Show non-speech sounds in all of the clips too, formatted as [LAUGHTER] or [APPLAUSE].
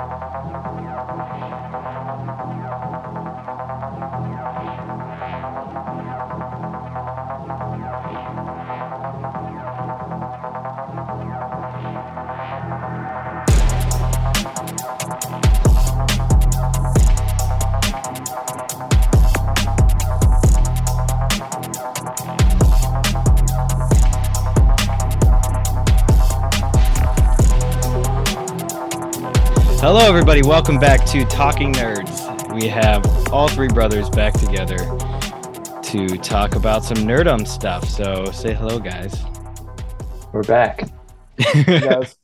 Hello, everybody. Welcome back to Talking Nerds. We have all three brothers back together to talk about some nerdom stuff. So say hello, guys. We're back. [LAUGHS] guys.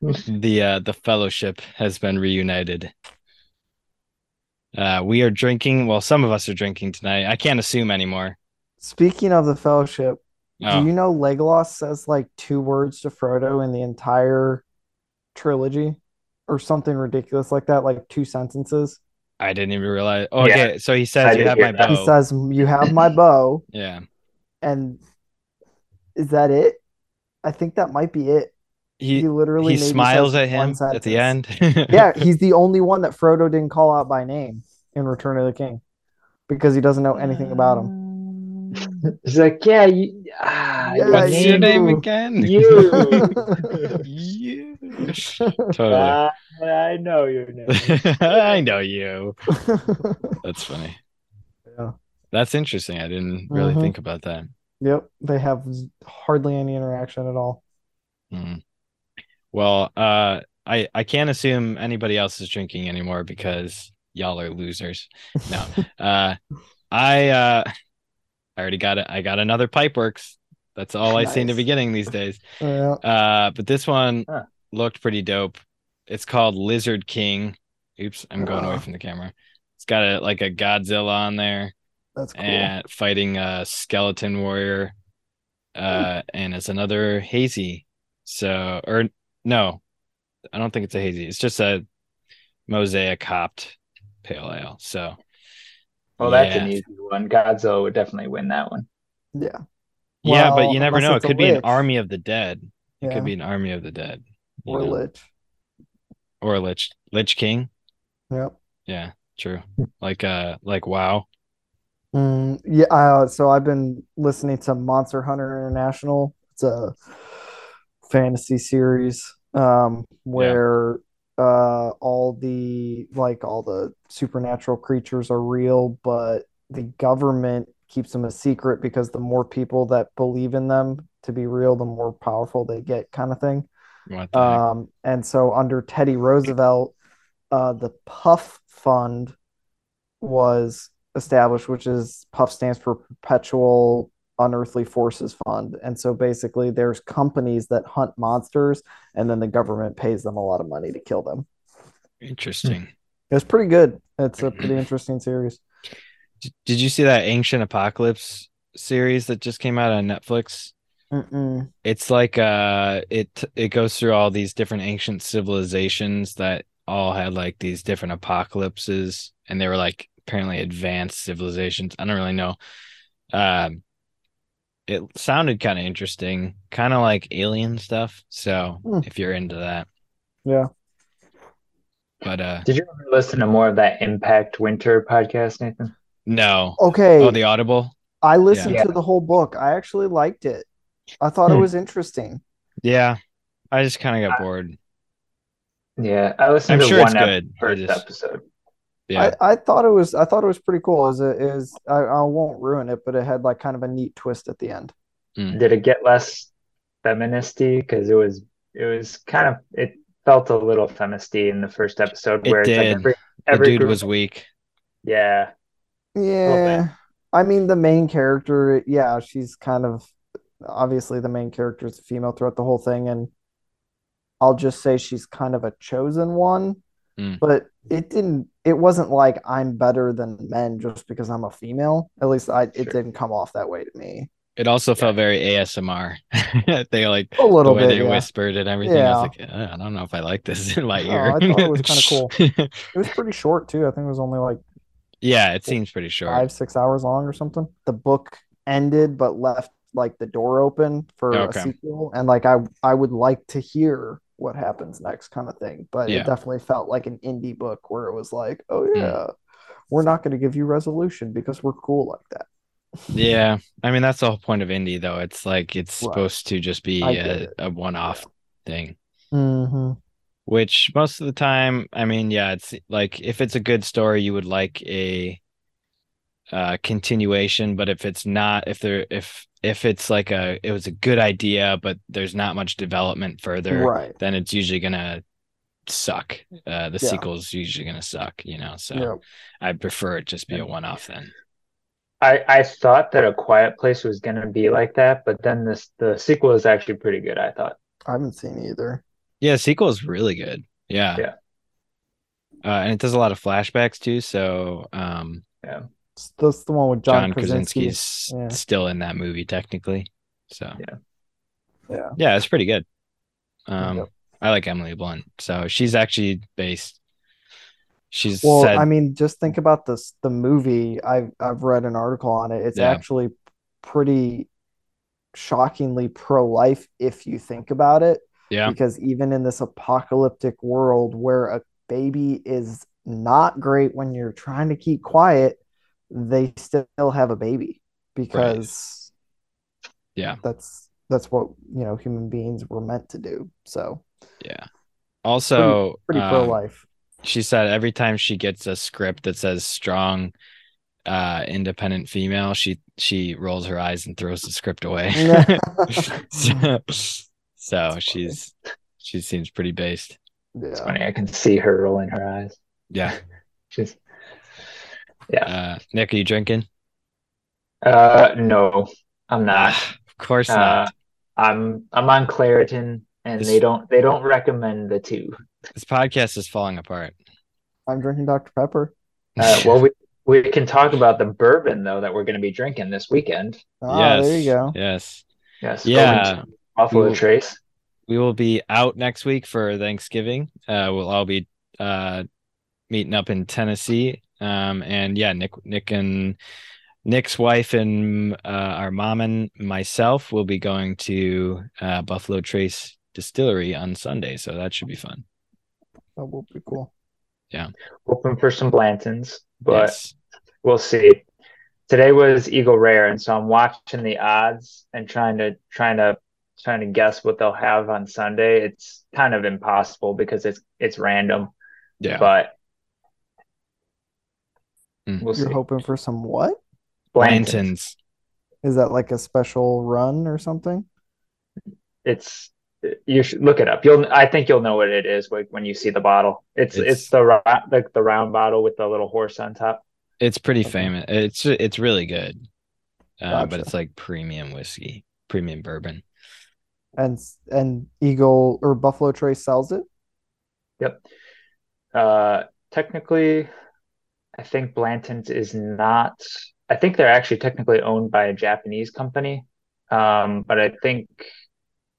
the uh, the fellowship has been reunited. Uh, we are drinking. Well, some of us are drinking tonight. I can't assume anymore. Speaking of the fellowship, Oh, do you know Legolas says like two words to Frodo in the entire trilogy or something ridiculous like that, like two sentences? I didn't even realize. Oh, Yeah. okay, so he I says you have my that. He bow. says, You have my [LAUGHS] bow, yeah, and is that it? I think that might be it. he He literally he smiles at him at the end. [LAUGHS] Yeah, [LAUGHS] he's the only one that Frodo didn't call out by name in Return of the King because he doesn't know anything about him. It's like, yeah, you, ah, Yeah, What's you- your name again? You. you. [LAUGHS] totally. Ah, I know your name. [LAUGHS] I know you. [LAUGHS] That's funny. Yeah. That's interesting. I didn't really Mhm. think about that. Yep, they have hardly any interaction at all. Mm. Well, uh, I I can't assume anybody else is drinking anymore because y'all are losers. No, uh, I uh, I already got it. I got another Pipeworks. That's all I seem to be Nice. getting these days. Yeah. Uh, but this one Huh. Looked pretty dope. It's called Lizard King. Oops, I'm going away Ah. from the camera. It's got a like a Godzilla on there That's cool. and fighting a skeleton warrior. Uh, and it's another hazy. So, or no, I don't think it's a hazy. It's just a mosaic hopped pale ale. So, Well, that's yeah. an easy one. Godzilla would definitely win that one. Yeah. yeah, but you never know. It could be an army of the dead. It Yeah. could be an army of the dead. Or know? Lich. or Lich Lich King. Yep. Yeah, true. Like uh like WoW. Mm, yeah. Uh, so I've been listening to Monster Hunter International. It's a fantasy series um, where uh, all the like all the supernatural creatures are real, but the government keeps them a secret because the more people that believe in them to be real, the more powerful they get, kind of thing. What the heck? Um, and so under Teddy Roosevelt, uh, the Puff Fund was established, which is Puff stands for Perpetual Unearthly Forces Fund. And so basically, there's companies that hunt monsters, and then the government pays them a lot of money to kill them. Interesting. It's pretty good. It's a pretty interesting series. Did you see that Ancient Apocalypse series that just came out on Netflix? Mm-mm. It's like uh it it goes through all these different ancient civilizations that all had like these different apocalypses and they were like apparently advanced civilizations. I don't really know. Um it sounded kind of interesting, kind of like alien stuff. So Hmm. if you're into that. Yeah. But uh Did you ever listen to more of that Impact Winter podcast, Nathan? no. Okay. Oh, the Audible? I listened Yeah. to the whole book. I actually liked it. I thought it Hmm. was interesting. Yeah. I just kind of got bored. Yeah, I listened I'm to sure one it's ep- good. I first just- episode. Yeah. I, I thought it was I thought it was pretty cool. Is it is I, I won't ruin it, but it had like kind of a neat twist at the end. Did it get less feministy? Because it was, it was kind of, it felt a little feministy in the first episode, where It where it's like did. every, the every dude group, was weak. yeah, Yeah. I mean the main character, yeah, she's kind of obviously the main character is a female throughout the whole thing, and I'll just say she's kind of a chosen one, Mm. but it didn't it wasn't like I'm better than men just because I'm a female. At least I it didn't come off that way to me. It also felt very ASMR. [LAUGHS] they like A little the way bit, they yeah. whispered and everything. I Yeah. was like, "Uh, I don't know if I like this [LAUGHS] in my ear. I thought it was kinda [LAUGHS] cool. It was pretty short too. I think it was only like yeah, it seems pretty short. five, six hours long or something. The book ended but left like the door open for Okay. a sequel. And like I I would like to hear what happens next kind of thing. But Yeah. it definitely felt like an indie book where it was like, oh Mm. yeah, we're not going to give you resolution because we're cool like that. Yeah, I mean that's the whole point of indie though. It's like it's Right. supposed to just be a, a one-off thing. Mm-hmm. Which most of the time, I mean, yeah, it's like if it's a good story, you would like a uh continuation, but if it's not, if there if if it's like a it was a good idea, but there's not much development further, Right. then it's usually gonna suck. Uh the Yeah. sequel's usually gonna suck, you know. So Yeah. I prefer it just be a one-off then. I I thought that A Quiet Place was gonna be like that, but then this the sequel is actually pretty good, I thought. I haven't seen either. Yeah, sequel is really good. Yeah. Yeah. Uh, and it does a lot of flashbacks too. So um, It's- That's the one with John, John, Krasinski. Krasinski's Yeah. still in that movie technically. So Yeah. Yeah. yeah, it's pretty good. Um, Yep. I like Emily Blunt. So she's actually based. She's Well, said, I mean, just think about this. The movie, I've I've read an article on it. It's Yeah. actually pretty shockingly pro-life if you think about it. yeah, Because even in this apocalyptic world where a baby is not great when you're trying to keep quiet, they still have a baby because Yeah. that's that's what you know human beings were meant to do. So yeah. Also, pretty um, pro-life. she said every time she gets a script that says strong uh independent female she she rolls her eyes and throws the script away [LAUGHS] [LAUGHS] so, so she's she seems pretty based It's Yeah. funny, I can see her rolling her eyes. yeah [LAUGHS] She's uh nick are you drinking uh no, I'm not. Ah, of course Uh, not I'm I'm on Claritin and This- they don't they don't recommend the two. this podcast is falling apart I'm drinking Dr. Pepper. Uh, well, we we can talk about the bourbon though that we're going to be drinking this weekend. Ah, yes there you go. yes Yes, Yeah. going to Buffalo We will- Trace. we will be out next week for Thanksgiving. Uh, we'll all be uh, meeting up in Tennessee. Um, and yeah, Nick, Nick and Nick's wife and uh, our mom and myself will be going to uh, Buffalo Trace Distillery on Sunday, so that should be fun. That will be cool. Yeah, hoping for some Blanton's, but yes, we'll see. Today was Eagle Rare, and so I'm watching the odds and trying to trying to trying to guess what they'll have on Sunday. It's kind of impossible because it's it's random, yeah. but Mm. we'll. You're hoping for some what? Blantons. Blanton's. Is that like a special run or something? It's you should look it up. You'll I think you'll know what it is when when you see the bottle. It's it's, It's- the ro- the the round bottle with the little horse on top. It's pretty famous. It's it's really good, uh, but it's like premium whiskey, premium bourbon. And and Eagle or Buffalo Trace sells it? Yep. Uh, technically, I think Blanton's is not. I think they're actually technically owned by a Japanese company, um, but I think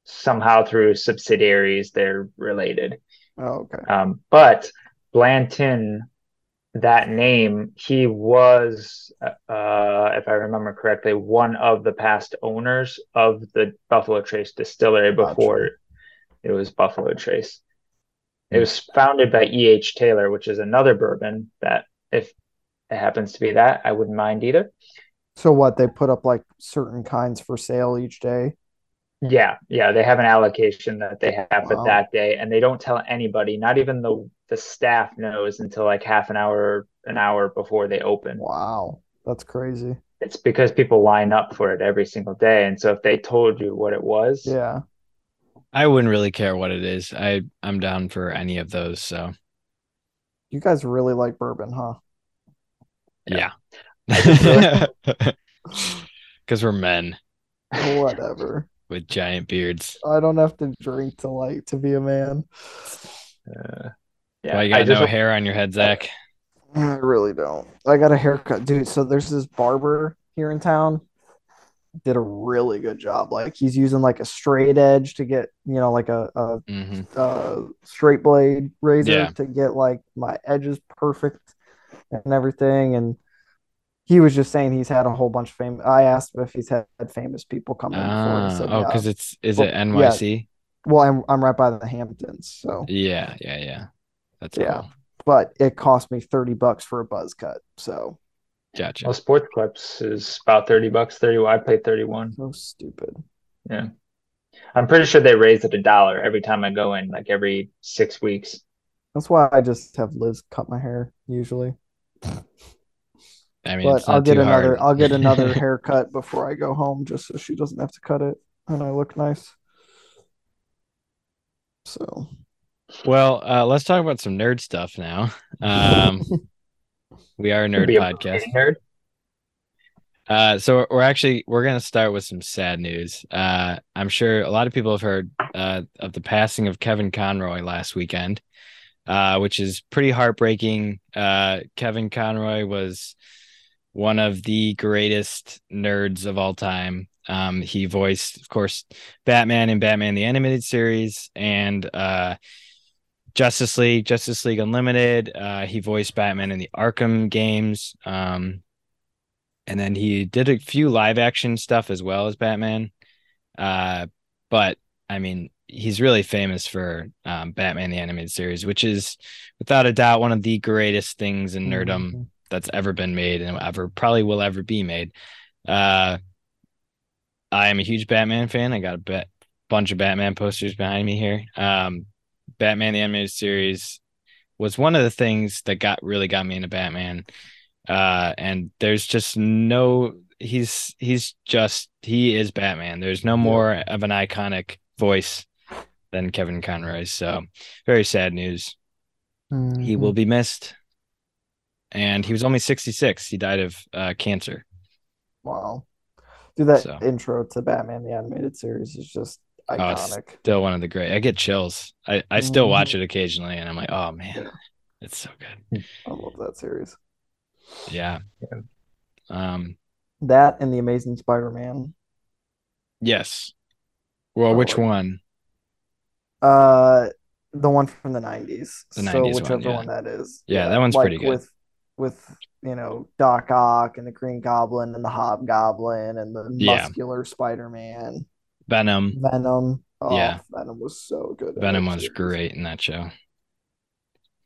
somehow through subsidiaries they're related. Oh, okay. Um, but Blanton, that name, he was, uh, if I remember correctly, one of the past owners of the Buffalo Trace distillery Gotcha. before it was Buffalo Trace. It was founded by E.H. Taylor, which is another bourbon that, if it happens to be that, I wouldn't mind either. So what, they put up like certain kinds for sale each day? Yeah, yeah, they have an allocation that they have Wow. it that day, and they don't tell anybody, not even the the staff knows until like half an hour, an hour before they open. Wow. That's crazy. It's because people line up for it every single day, and so if they told you what it was, Yeah. I wouldn't really care what it is. I I'm down for any of those. So You guys really like bourbon, huh? yeah, because [LAUGHS] [LAUGHS] we're men Whatever. with giant beards. I don't have to drink to like to be a man. uh, Yeah, yeah, Why you I got just no hair on your head, Zach? I really don't. I got a haircut, dude. So there's this barber here in town. Did a really good job. Like he's using like a straight edge to get, you know, like a, a, hmm a straight blade razor Yeah. to get like my edges perfect and everything. And he was just saying he's had a whole bunch of fame. I asked him if he's had famous people come in Ah, said, oh, yeah. because it's is it yeah. NYC? Well, I'm I'm right by the Hamptons, so Yeah, yeah, yeah. That's Yeah. cool. but it cost me 30 bucks for a buzz cut. So Gotcha. Well, Sports Clips is about 30 bucks, 30. I pay 31. so stupid. Yeah. I'm pretty sure they raise it a dollar every time I go in, like every six weeks. That's why I just have Liz cut my hair usually. I mean, But it's I'll get too another hard. I'll get another [LAUGHS] haircut before I go home just so she doesn't have to cut it and I look nice. So Well, uh, let's talk about some nerd stuff now. Um, [LAUGHS] we are a nerd a podcast. nerd. Uh, so we're actually we're gonna start with some sad news. Uh, I'm sure a lot of people have heard uh, of the passing of Kevin Conroy last weekend, uh, which is pretty heartbreaking. Uh, Kevin Conroy was one of the greatest nerds of all time. Um, he voiced, of course, Batman in Batman the Animated Series and uh, Justice League, Justice League Unlimited. Uh, he voiced Batman in the Arkham games. Um, and then he did a few live action stuff as well as Batman. Uh, but I mean, he's really famous for um, Batman the Animated Series, which is without a doubt one of the greatest things in nerdom Mhm. that's ever been made and ever probably will ever be made. Uh, I am a huge Batman fan. I got a bet, bunch of Batman posters behind me here. Um, Batman the Animated Series was one of the things that got really got me into Batman. Uh, and there's just no he's he's just he is Batman. There's no more of an iconic voice than Kevin Conroy. So very sad news. He Mhm. will be missed. And he was only 66. He died of uh, cancer. Wow. Dude, that So. intro to Batman the Animated Series is just Oh, still one of the great. I get chills. I, I still Mhm. watch it occasionally and I'm like, oh man, it's so good. [LAUGHS] I love that series. Yeah. Yeah. Um, That and the Amazing Spider-Man. yes. Well, Oh, which like- one? Uh, the one from the 90s. The so 90s one, whichever yeah. one that is. Yeah, that one's pretty good. With with you know Doc Ock and the Green Goblin and the Hobgoblin and the Yeah. muscular Spider-Man. Venom. Venom. Oh, Yeah. Venom was so good. Venom was series. great in that show.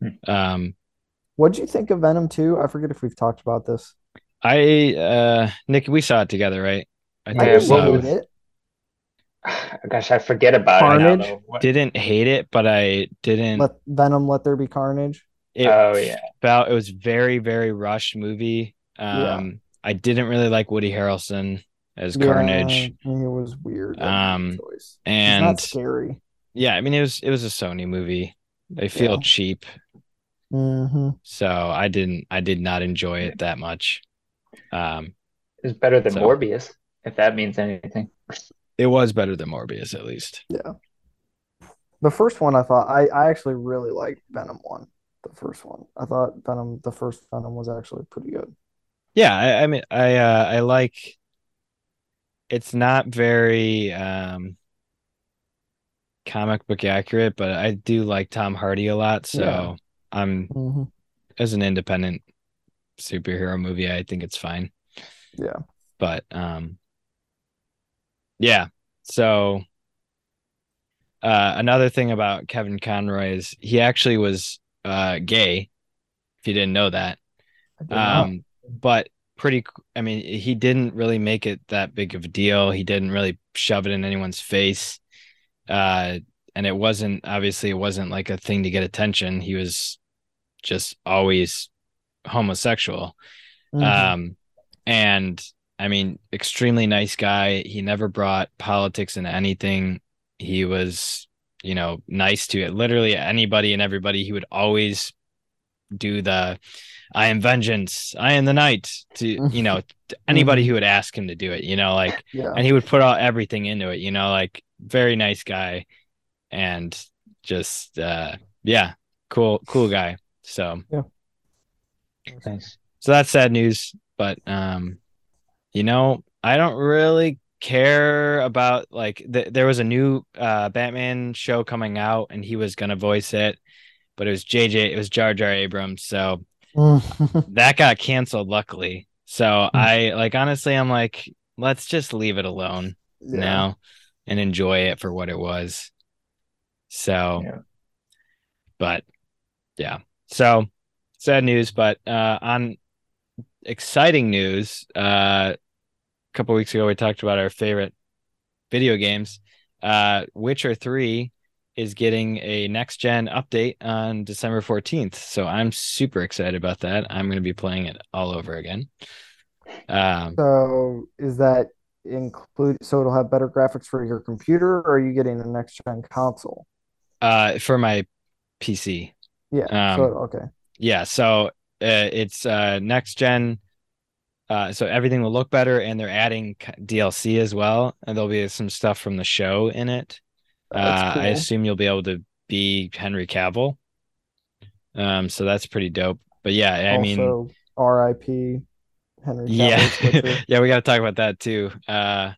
Hmm. Um, What'd you think of Venom 2? I forget if we've talked about this. I uh Nick, we saw it together, right? I think I Yeah, saw it hate with- was- it. [SIGHS] Gosh, I forget about it. Carnage? didn't hate it, but I didn't Let Venom Let There Be Carnage. it Oh, yeah. felt it was very, very rushed movie. Yeah. Um I didn't really like Woody Harrelson as Carnage. It was weird. Um, choice. He's And not scary. yeah, I mean it was it was a Sony movie. They feel Yeah. cheap. hmm So I didn't I did not enjoy it that much. Um It's better than So- Morbius, if that means anything. it was better than Morbius at least. Yeah. The first one I thought I, I actually really liked Venom one. The first one. I thought Venom the first Venom was actually pretty good. Yeah, I, I mean I uh I like it's not very um comic book accurate, but I do like Tom Hardy a lot, so Yeah. I'm hmm as an independent superhero movie, I think it's fine. Yeah. But um yeah. So uh another thing about Kevin Conroy is he actually was uh gay, if you didn't know that. I did not. Um but pretty i mean he didn't really make it that big of a deal. He didn't really shove it in anyone's face. Uh and it wasn't obviously it wasn't like a thing to get attention. He was just always homosexual. Mhm. Um, and I mean, extremely nice guy. He never brought politics into anything. He was, you know, nice to it. Literally anybody and everybody. He would always do the I am vengeance, I am the knight to, you know, [LAUGHS] to anybody who would ask him to do it, you know, like yeah. and he would put all everything into it, you know, like very nice guy and just uh yeah, cool, cool guy. So yeah. Thanks. so that's sad news, but um, you know, I don't really care about like th- there was a new uh Batman show coming out and he was gonna voice it, but it was JJ, it was Jar Jar Abrams, so [LAUGHS] that got canceled luckily. So I like honestly I'm like, let's just leave it alone Yeah. now and enjoy it for what it was. So, Yeah. but yeah, so sad news. But uh, on exciting news, uh, a couple weeks ago we talked about our favorite video games. Uh, Witcher Three is getting a next gen update on December 14th. So I'm super excited about that. I'm going to be playing it all over again. Um, So is that include so it'll have better graphics for your computer, or are you getting a next gen console? uh, for my PC. Yeah. Um, so okay. Yeah, so uh, it's uh, next gen. Uh, so everything will look better, and they're adding DLC as well, and there'll be some stuff from the show in it. Uh, I assume you'll be able to be Henry Cavill. Um, so that's pretty dope. But yeah, I mean, R.I.P. Henry yeah, [LAUGHS] yeah, we got to talk about that too. Uh,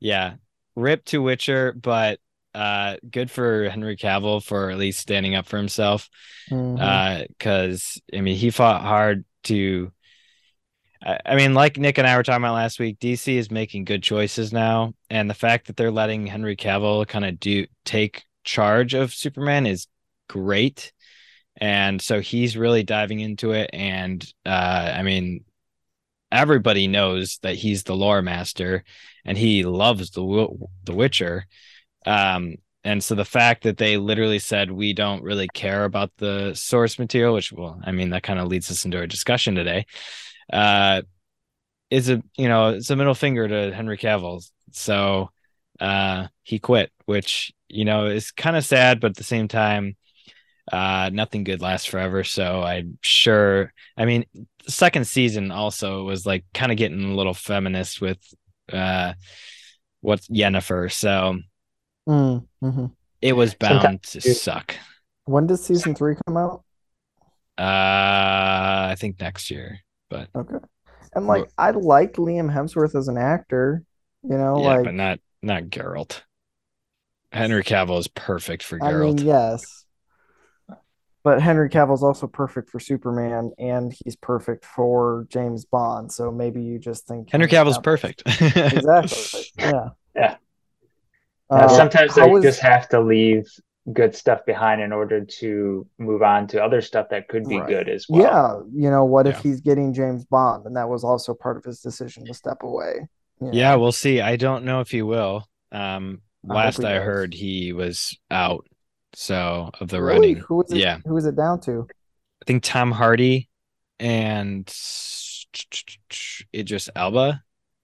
yeah, rip to Witcher, but uh, good for Henry Cavill for at least standing up for himself. Mhm. Uh, because I mean, he fought hard to. I, mean, like Nick and I were talking about last week, DC is making good choices now, and the fact that they're letting Henry Cavill kind of do take charge of Superman is great. And so he's really diving into it, and uh, I mean, everybody knows that he's the lore master, and he loves the the Witcher. Um, and so the fact that they literally said we don't really care about the source material, which well, I mean, that kind of leads us into our discussion today, uh, is a you know it's a middle finger to Henry Cavill. So uh, he quit, which you know is kind of sad, but at the same time, uh, nothing good lasts forever. So I'm sure. I mean, second season also was like kind of getting a little feminist with uh, what's Yennefer. So Mm, mhm. it was bound Sometimes to you- suck. When does season three come out? Uh, I think next year, but Okay. And like I like Liam Hemsworth as an actor, you know, yeah, like but not not Geralt. Henry Cavill is perfect for I mean, yes. But Henry Cavill is also perfect for Superman and he's perfect for James Bond. So maybe you just think Henry Cavill's perfect. [LAUGHS] Exactly. Yeah. Yeah. Uh, sometimes how they was- just have to leave good stuff behind in order to move on to other stuff that could be Right. good as well. Yeah, you know, what if he's getting James Bond and that was also part of his decision to step away? you know? Yeah, we'll see. I don't know if he will. Um, I last he I does. heard, he was out. So of the Really? running, Who is it? Yeah. Who was it down to? I think Tom Hardy and Idris Elba.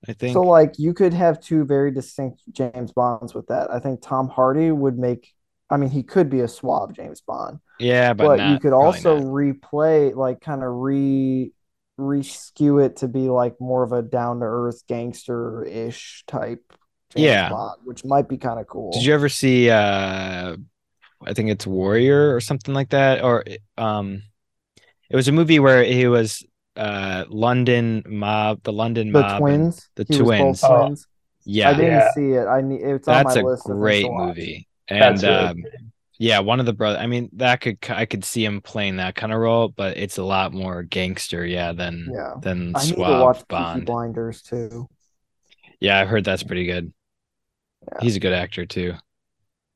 I think. So like you could have two very distinct James Bonds with that. I think Tom Hardy would make I mean he could be a suave James Bond, yeah, but, but, not, you could also not. replay like kind of re reskew it to be like more of a down to earth gangster ish type James Yeah. Bond, which might be kind of cool. Did you ever see? uh I think it's Warrior or something like that, or um, it was a movie where he was uh London mob, the London the mob, and- twins? the He was twins. Oh, yeah, I didn't Yeah. see it. I need it's on that's my a list of things great movie, That's and really um, yeah, one of the brothers. I mean, that could I could see him playing that kind of role, but it's a lot more gangster, yeah, than Yeah. than I need to suave watch Bond. Blinders too. Yeah, I've heard that's pretty good. Yeah. He's a good actor too.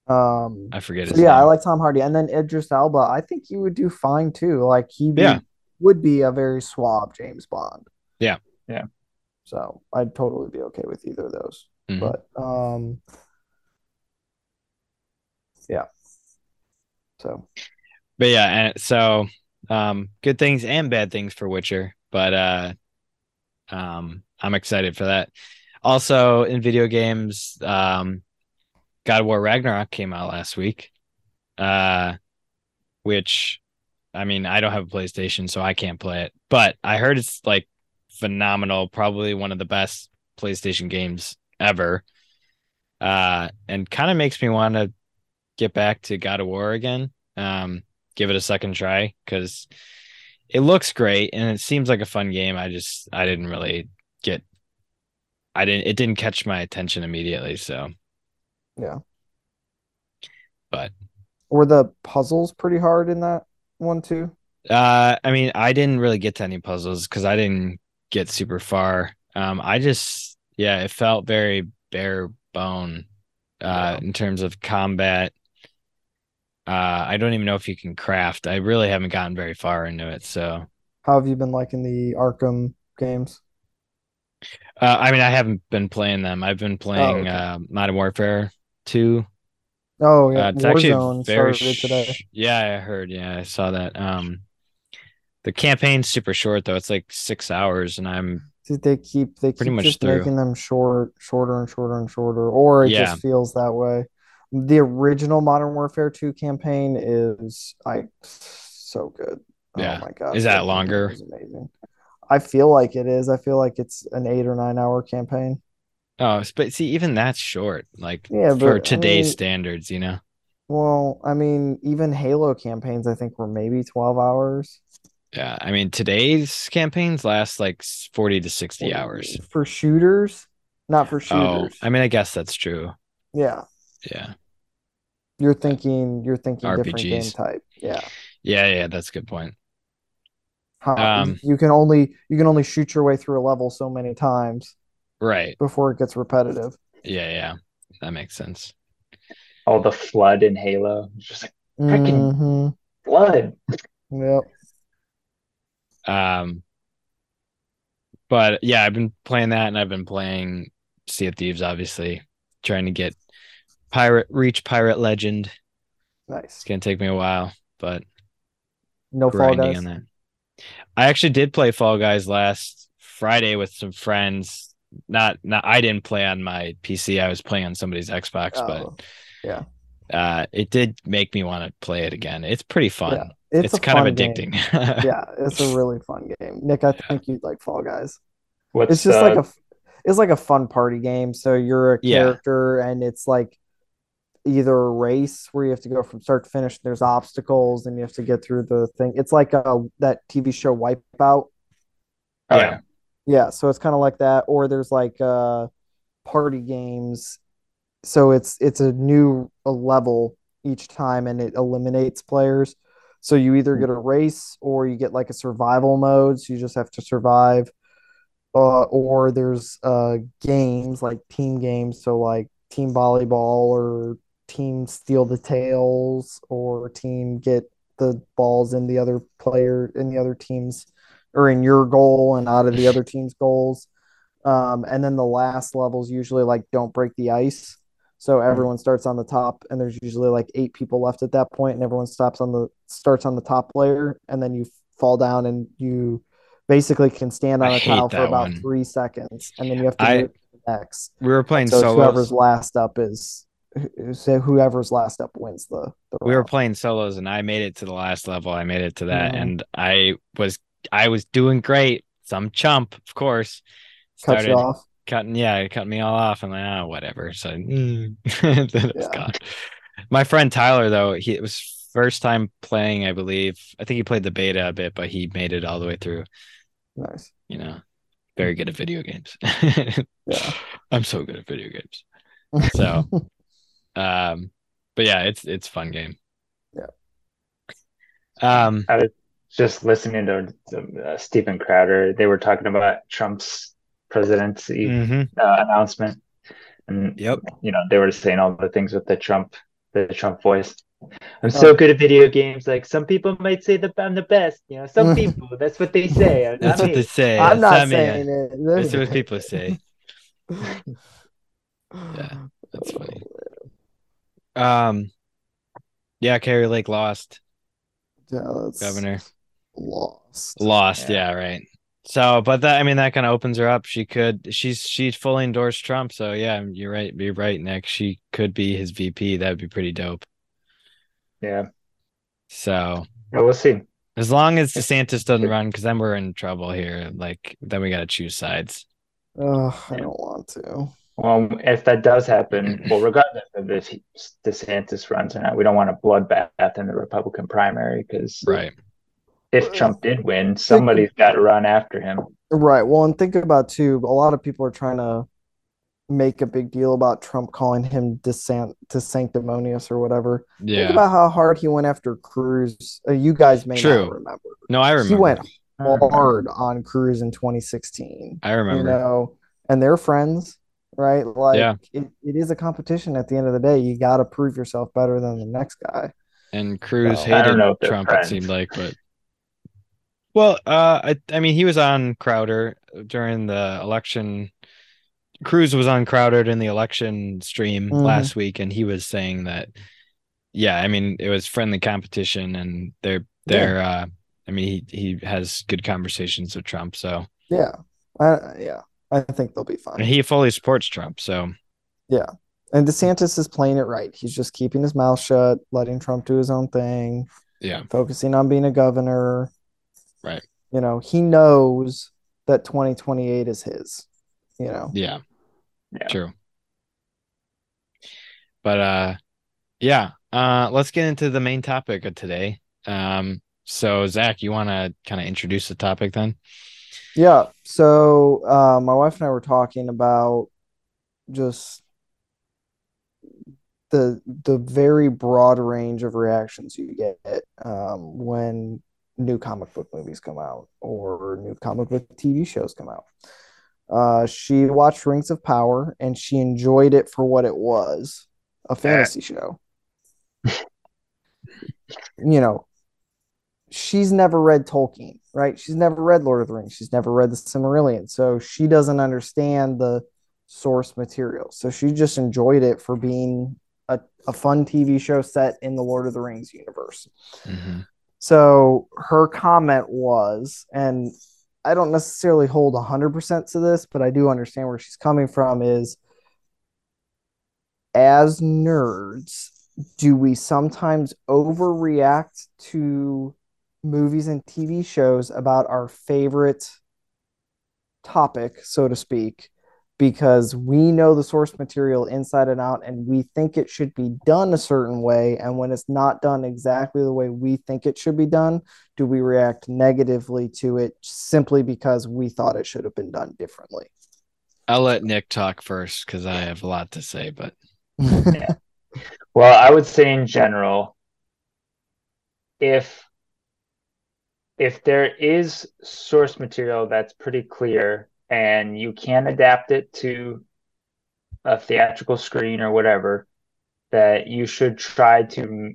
Um, I forget so his yeah, I like Tom Hardy, and then Idris Elba. I think he would do fine too. Like he be, Yeah. would be a very suave James Bond. Yeah. Yeah. So I'd totally be okay with either of those. Mhm. But um, yeah. So But yeah, and so um good things and bad things for Witcher, but uh um I'm excited for that. Also in video games, um God of War Ragnarok came out last week. Uh which I mean, I don't have a PlayStation, so I can't play it, but I heard it's like phenomenal, probably one of the best PlayStation games ever. Uh and kind of makes me want to get back to God of War again. Um give it a second try because it looks great and it seems like a fun game. I just I didn't really get I didn't it didn't catch my attention immediately. So yeah. But- were the puzzles pretty hard in that one too? uh I mean I didn't really get to any puzzles because I didn't get super far. Um I just yeah, it felt very bare bone uh Yeah. in terms of combat. Uh, I don't even know if you can craft. I really haven't gotten very far into it. So, How have you been liking the Arkham games? uh, I mean, I haven't been playing them. I've been playing okay. uh, Modern Warfare 2. Oh yeah, Uh, it's actually Warzone very started today. yeah, I heard. Yeah, I saw that. Um, the campaign's super short though. It's like six hours, and I'm They keep they Pretty keep much just through. making them short, shorter and shorter and shorter, or it Yeah. just feels that way. The original Modern Warfare 2 campaign is like so good. Oh yeah. Oh my God. Is that longer? is amazing. I feel like it is. I feel like it's an eight or nine hour campaign. oh, but see, even that's short. Like Yeah, for but, I today's mean- standards, you know. Well, I mean, even Halo campaigns, I think were maybe 12 hours. Yeah, I mean today's campaigns last like forty to sixty hours. For shooters, not for shooters. Oh, shooters. I mean, I guess that's true. yeah. Yeah, You're thinking you're thinking different game type. Yeah. yeah, yeah. That's a good point. How, Um, you can only you can only shoot your way through a level so many times Right. before it gets repetitive. Yeah, yeah. That makes sense. All the flood in Halo. It's just like Freaking- Mhm. flood. Yep. Um, but yeah, I've been playing that, and I've been playing Sea of Thieves, obviously, trying to get pirate reach pirate legend. Nice. It's gonna take me a while, but No fall guys. on that. I actually did play Fall Guys last Friday with some friends. Not, not. I didn't play on my PC. I was playing on somebody's Xbox, Oh, but yeah. uh, it did make me want to play it again. It's pretty fun. Yeah, It's, a kind of fun game. addicting. [LAUGHS] yeah, it's a really [LAUGHS] fun game. Nick, I think you'd like Fall Guys. What's It's just the, like a it's like a fun party game. So you're a Yeah. character and it's like either a race where you have to go from start to finish. There's obstacles and you have to get through the thing. It's like a that TV show Wipeout. oh, yeah. Yeah, so it's kind of like that. Or there's like uh party games. So it's it's a new a level each time and it eliminates players. So you either get a race or you get like a survival mode, so you just have to survive. Uh, or there's uh games like team games, so like team volleyball or team steal the tails or team get the balls in the other player in the other team's or in your goal and out of the other team's goals. Um, and then the last levels usually like don't break the ice. So everyone starts on the top, and there's usually like eight people left at that point, and everyone stops on the starts on the top layer, and then you fall down, and you basically can stand on I a tile for about one. three seconds, and then you have to I- move to the next. we were playing So it's whoever's last up is so whoever's last up wins the. the We were playing solos, and I made it to the last level. I made it to that, Mhm. and I was I was doing great. Some chump, of course, cut started you off. cutting yeah it cut me all off i'm like oh whatever so mm. then it's Yeah. gone my friend tyler though he it was first time playing i believe i think he played the beta a bit but he made it all the way through Nice. you know very good at video games [LAUGHS] Yeah. i'm so good at video games [LAUGHS] So- um but yeah it's it's a fun game Yeah. um I was just listening to uh, Steven Crowder. They were talking about Trump's presidency mhm. uh, announcement, and Yep. you know they were saying all the things with the Trump, the Trump voice. I'm so Oh. good at video games. Like some people might say that I'm the best. You know, some [LAUGHS] people that's what they say. not that's what me. they say I'm That's not me. saying it. that's what people say [LAUGHS] Yeah, that's funny. Um yeah Kari Lake lost Yeah, that's governor lost. Lost, Yeah. yeah, right. So, but that I mean that kind of opens her up. She could she's she's fully endorsed Trump. So yeah, you're right. You're right, Nick. She could be his VP. That'd be pretty dope. Yeah, So well, we'll see. as long as DeSantis doesn't run, because then we're in trouble here. Like then we gotta choose sides. Oh, I don't want to. Well, if that does happen, [CLEARS THROAT] well, regardless of if he, DeSantis runs or not, we don't want a bloodbath in the Republican primary because Right. if Trump did win, somebody's got to run after him. Right. Well, and think about too, a lot of people are trying to make a big deal about Trump calling him desant to sanctimonious or whatever. Yeah. Think Yeah. about how hard he went after Cruz. Uh, you guys may True. not remember. No, I remember. He went hard on Cruz in 2016. I You remember. know, and they're friends, right? Like Yeah. it, it is a competition at the end of the day. You got to prove yourself better than the next guy. and Cruz No. I hated don't know if they're Trump. It seemed like, but well, uh, I I mean, he was on Crowder during the election. Cruz was on Crowder in the election stream Mhm. last week, and he was saying that, yeah, I mean, it was friendly competition, and they're they're. uh I mean, he he has good conversations with Trump, so Yeah. I, yeah. I think they'll be fine. he fully supports Trump. So yeah. And DeSantis is playing it right. He's just keeping his mouth shut, letting Trump do his own thing, yeah, focusing on being a governor. Right. You know, he knows that 2028 is his. You know. yeah, Yeah. true. But uh, yeah, uh, let's get into the main topic of today. Um, so Zach, you want to kind of introduce the topic then? Yeah. So uh, my wife and I were talking about just the the very broad range of reactions you get um, when new comic book movies come out or new comic book TV shows come out. Uh, she watched Rings of Power and she enjoyed it for what it was, a fantasy show. You know, she's never read Tolkien, right? She's never read Lord of the Rings. She's never read the Silmarillion. So she doesn't understand the source material. So she just enjoyed it for being a, a fun TV show set in the Lord of the Rings universe. Mhm. So her comment was, and I don't necessarily hold 100% to this, but I do understand where she's coming from is as nerds, do we sometimes overreact to movies and TV shows about our favorite topic, so to speak, because we know the source material inside and out and we think it should be done a certain way. And when it's not done exactly the way we think it should be done, do we react negatively to it simply because we thought it should have been done differently? I'll let Nick talk first because I have a lot to say. But [LAUGHS] [LAUGHS] Well, I would say in general, if if there is source material that's pretty clear and you can adapt it to a theatrical screen or whatever, that you should try to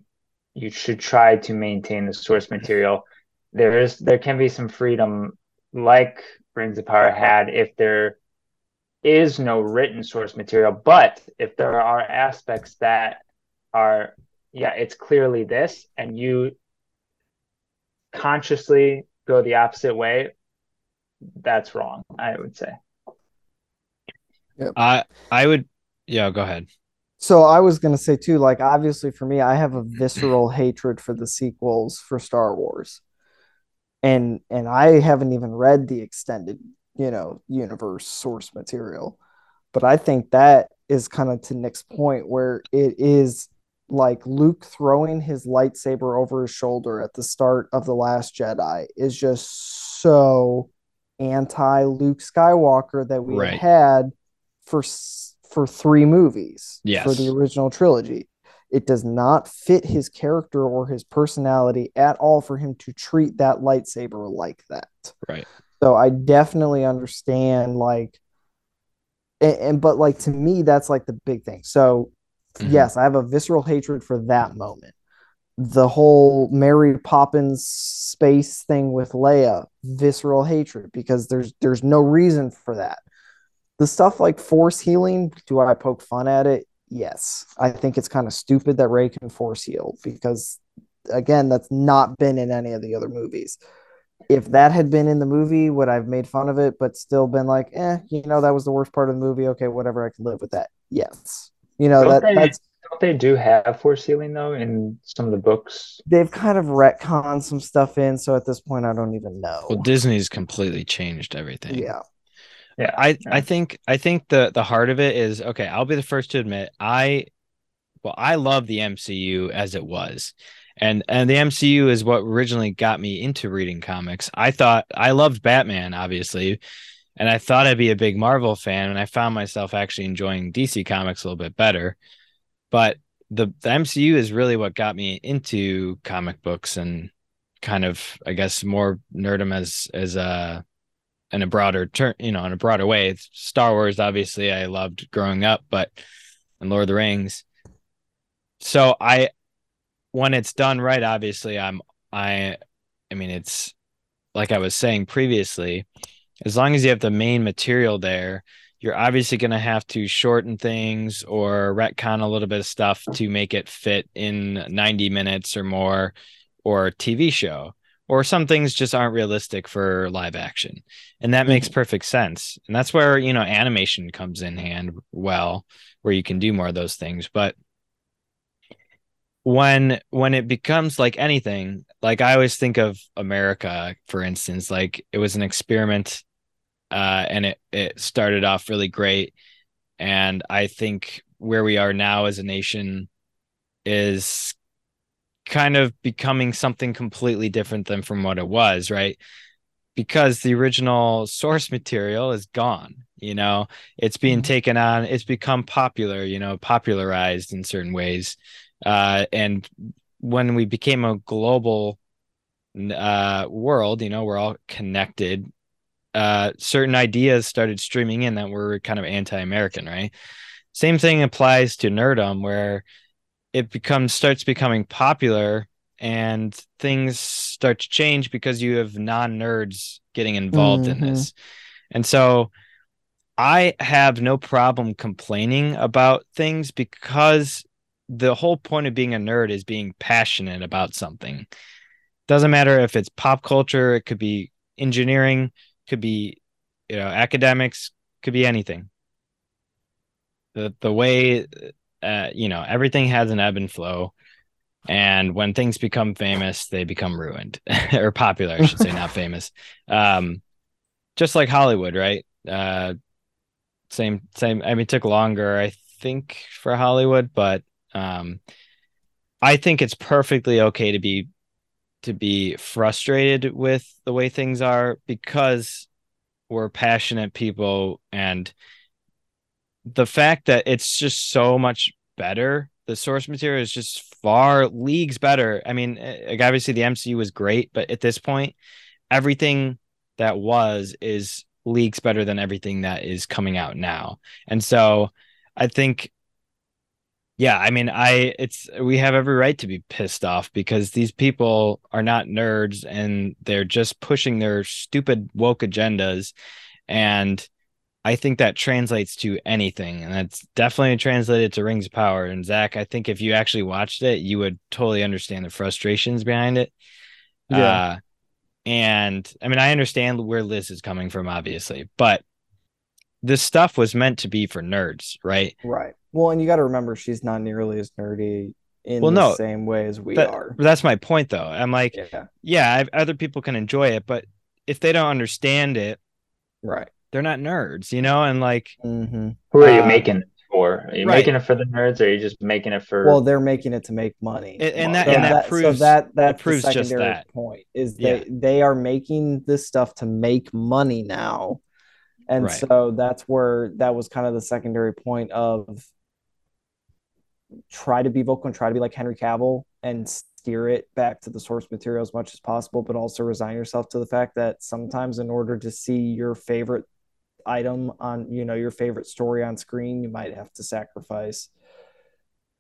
you should try to maintain the source material. There is there can be some freedom like Rings of Power had if there is no written source material, but if there are aspects that are yeah, it's clearly this, and you consciously go the opposite way, that's wrong, I would say. I I would yeah, go ahead. So I was gonna say too, like obviously for me, I have a visceral [CLEARS THROAT] hatred for the sequels for Star Wars. And and I haven't even read the extended, you know, universe source material. But I think that is kind of to Nick's point where it is like Luke throwing his lightsaber over his shoulder at the start of The Last Jedi is just so anti Luke Skywalker that we Right. had for for three movies for the original trilogy. It does not fit his character or his personality at all for him to treat that lightsaber like that. Right. So I definitely understand like and, and but like to me that's like the big thing. So Mhm. yes, I have a visceral hatred for that moment. The whole Mary Poppins space thing with Leia, visceral hatred because there's there's no reason for that. The stuff like force healing, do I poke fun at it? Yes. I think it's kind of stupid that Rey can force heal because again, that's not been in any of the other movies. If that had been in the movie, would I've made fun of it, but still been like, eh, you know, that was the worst part of the movie. Okay, whatever, I can live with that. Yes. You know, Don't that they- that's Don't they do have force healing though in some of the books? they've kind of retconned some stuff in, so at this point I don't even know. Well, Disney's completely changed everything. yeah. Yeah. I. I think I think the the heart of it is okay. I'll be the first to admit I well I love the MCU as it was. And and the MCU is what originally got me into reading comics. I thought I loved Batman obviously, and I thought I'd be a big Marvel fan and I found myself actually enjoying DC comics a little bit better. But the the MCU is really what got me into comic books and kind of I guess more nerdom as as a in a broader turn, you know, in a broader way. Star Wars, obviously, I loved growing up, but and Lord of the Rings. So I when it's done right, obviously I'm I I mean it's like I was saying previously, as long as you have the main material there, you're obviously going to have to shorten things or retcon a little bit of stuff to make it fit in 90 minutes or more or TV show or some things just aren't realistic for live action. And that makes mm-hmm. perfect sense. And that's where you know animation comes in hand well where you can do more of those things. But when when it becomes like anything like i always think of america for instance like it was an experiment uh, and it it started off really great. And I think where we are now as a nation is kind of becoming something completely different than from what it was, right? Because the original source material is gone. You know, it's being mm-hmm. taken on, it's become popular, you know, popularized in certain ways. Uh, and when we became a global uh, world, you know, we're all connected uh, certain ideas started streaming in that were kind of anti-American, right? Same thing applies to nerdom, where it becomes starts becoming popular and things start to change because you have non-nerds getting involved mm-hmm. in this. And so I have no problem complaining about things because the whole point of being a nerd is being passionate about something. Doesn't matter if it's pop culture, it could be engineering, could be you know academics could be anything. The the way uh, you know everything has an ebb and flow and when things become famous they become ruined [LAUGHS] or popular i should say not [LAUGHS] famous. Um just like hollywood right? Uh same same i mean it took longer i think for hollywood but um i think it's perfectly okay to be to be frustrated with the way things are because we're passionate people and the fact that it's just so much better the source material is just far leagues better. I mean eh, like obviously the mcu was great but at this point everything that was is leagues better than everything that is coming out now. And so i think yeah, I mean, I it's we have every right to be pissed off because these people are not nerds and they're just pushing their stupid woke agendas and I think that translates to anything, and that's definitely translated to Rings of Power. And Zach, I think if you actually watched it, you would totally understand the frustrations behind it. Yeah. Uh, and I mean, I understand where Liz is coming from, obviously, but this stuff was meant to be for nerds, right? Right. Well, and you got to remember she's not nearly as nerdy in well, the no, same way as we that, are. That's my point, though. I'm like, yeah, yeah I've, other people can enjoy it, but if they don't understand it, right, they're not nerds, you know. And like, mm-hmm. who are you uh, making it for? Are you right. making it for the nerds, or are you just making it for? Well, they're making it to make money, and, and that so and that, that, proves so that that proves just that point is they yeah. they are making this stuff to make money now. And right. so that's where that was kind of the secondary point of try to be vocal and try to be like Henry Cavill and steer it back to the source material as much as possible, but also resign yourself to the fact that sometimes in order to see your favorite item on, you know, your favorite story on screen, you might have to sacrifice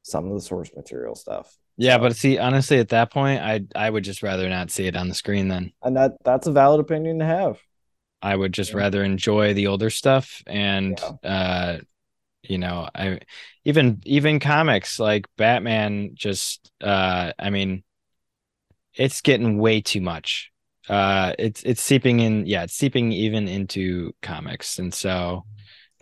some of the source material stuff. Yeah, but see, honestly, at that point, I I would just rather not see it on the screen then. And that that's a valid opinion to have. I would just yeah. rather enjoy the older stuff and yeah. uh you know i even even comics like batman just uh i mean it's getting way too much. Uh it's it's seeping in yeah it's seeping even into comics. And so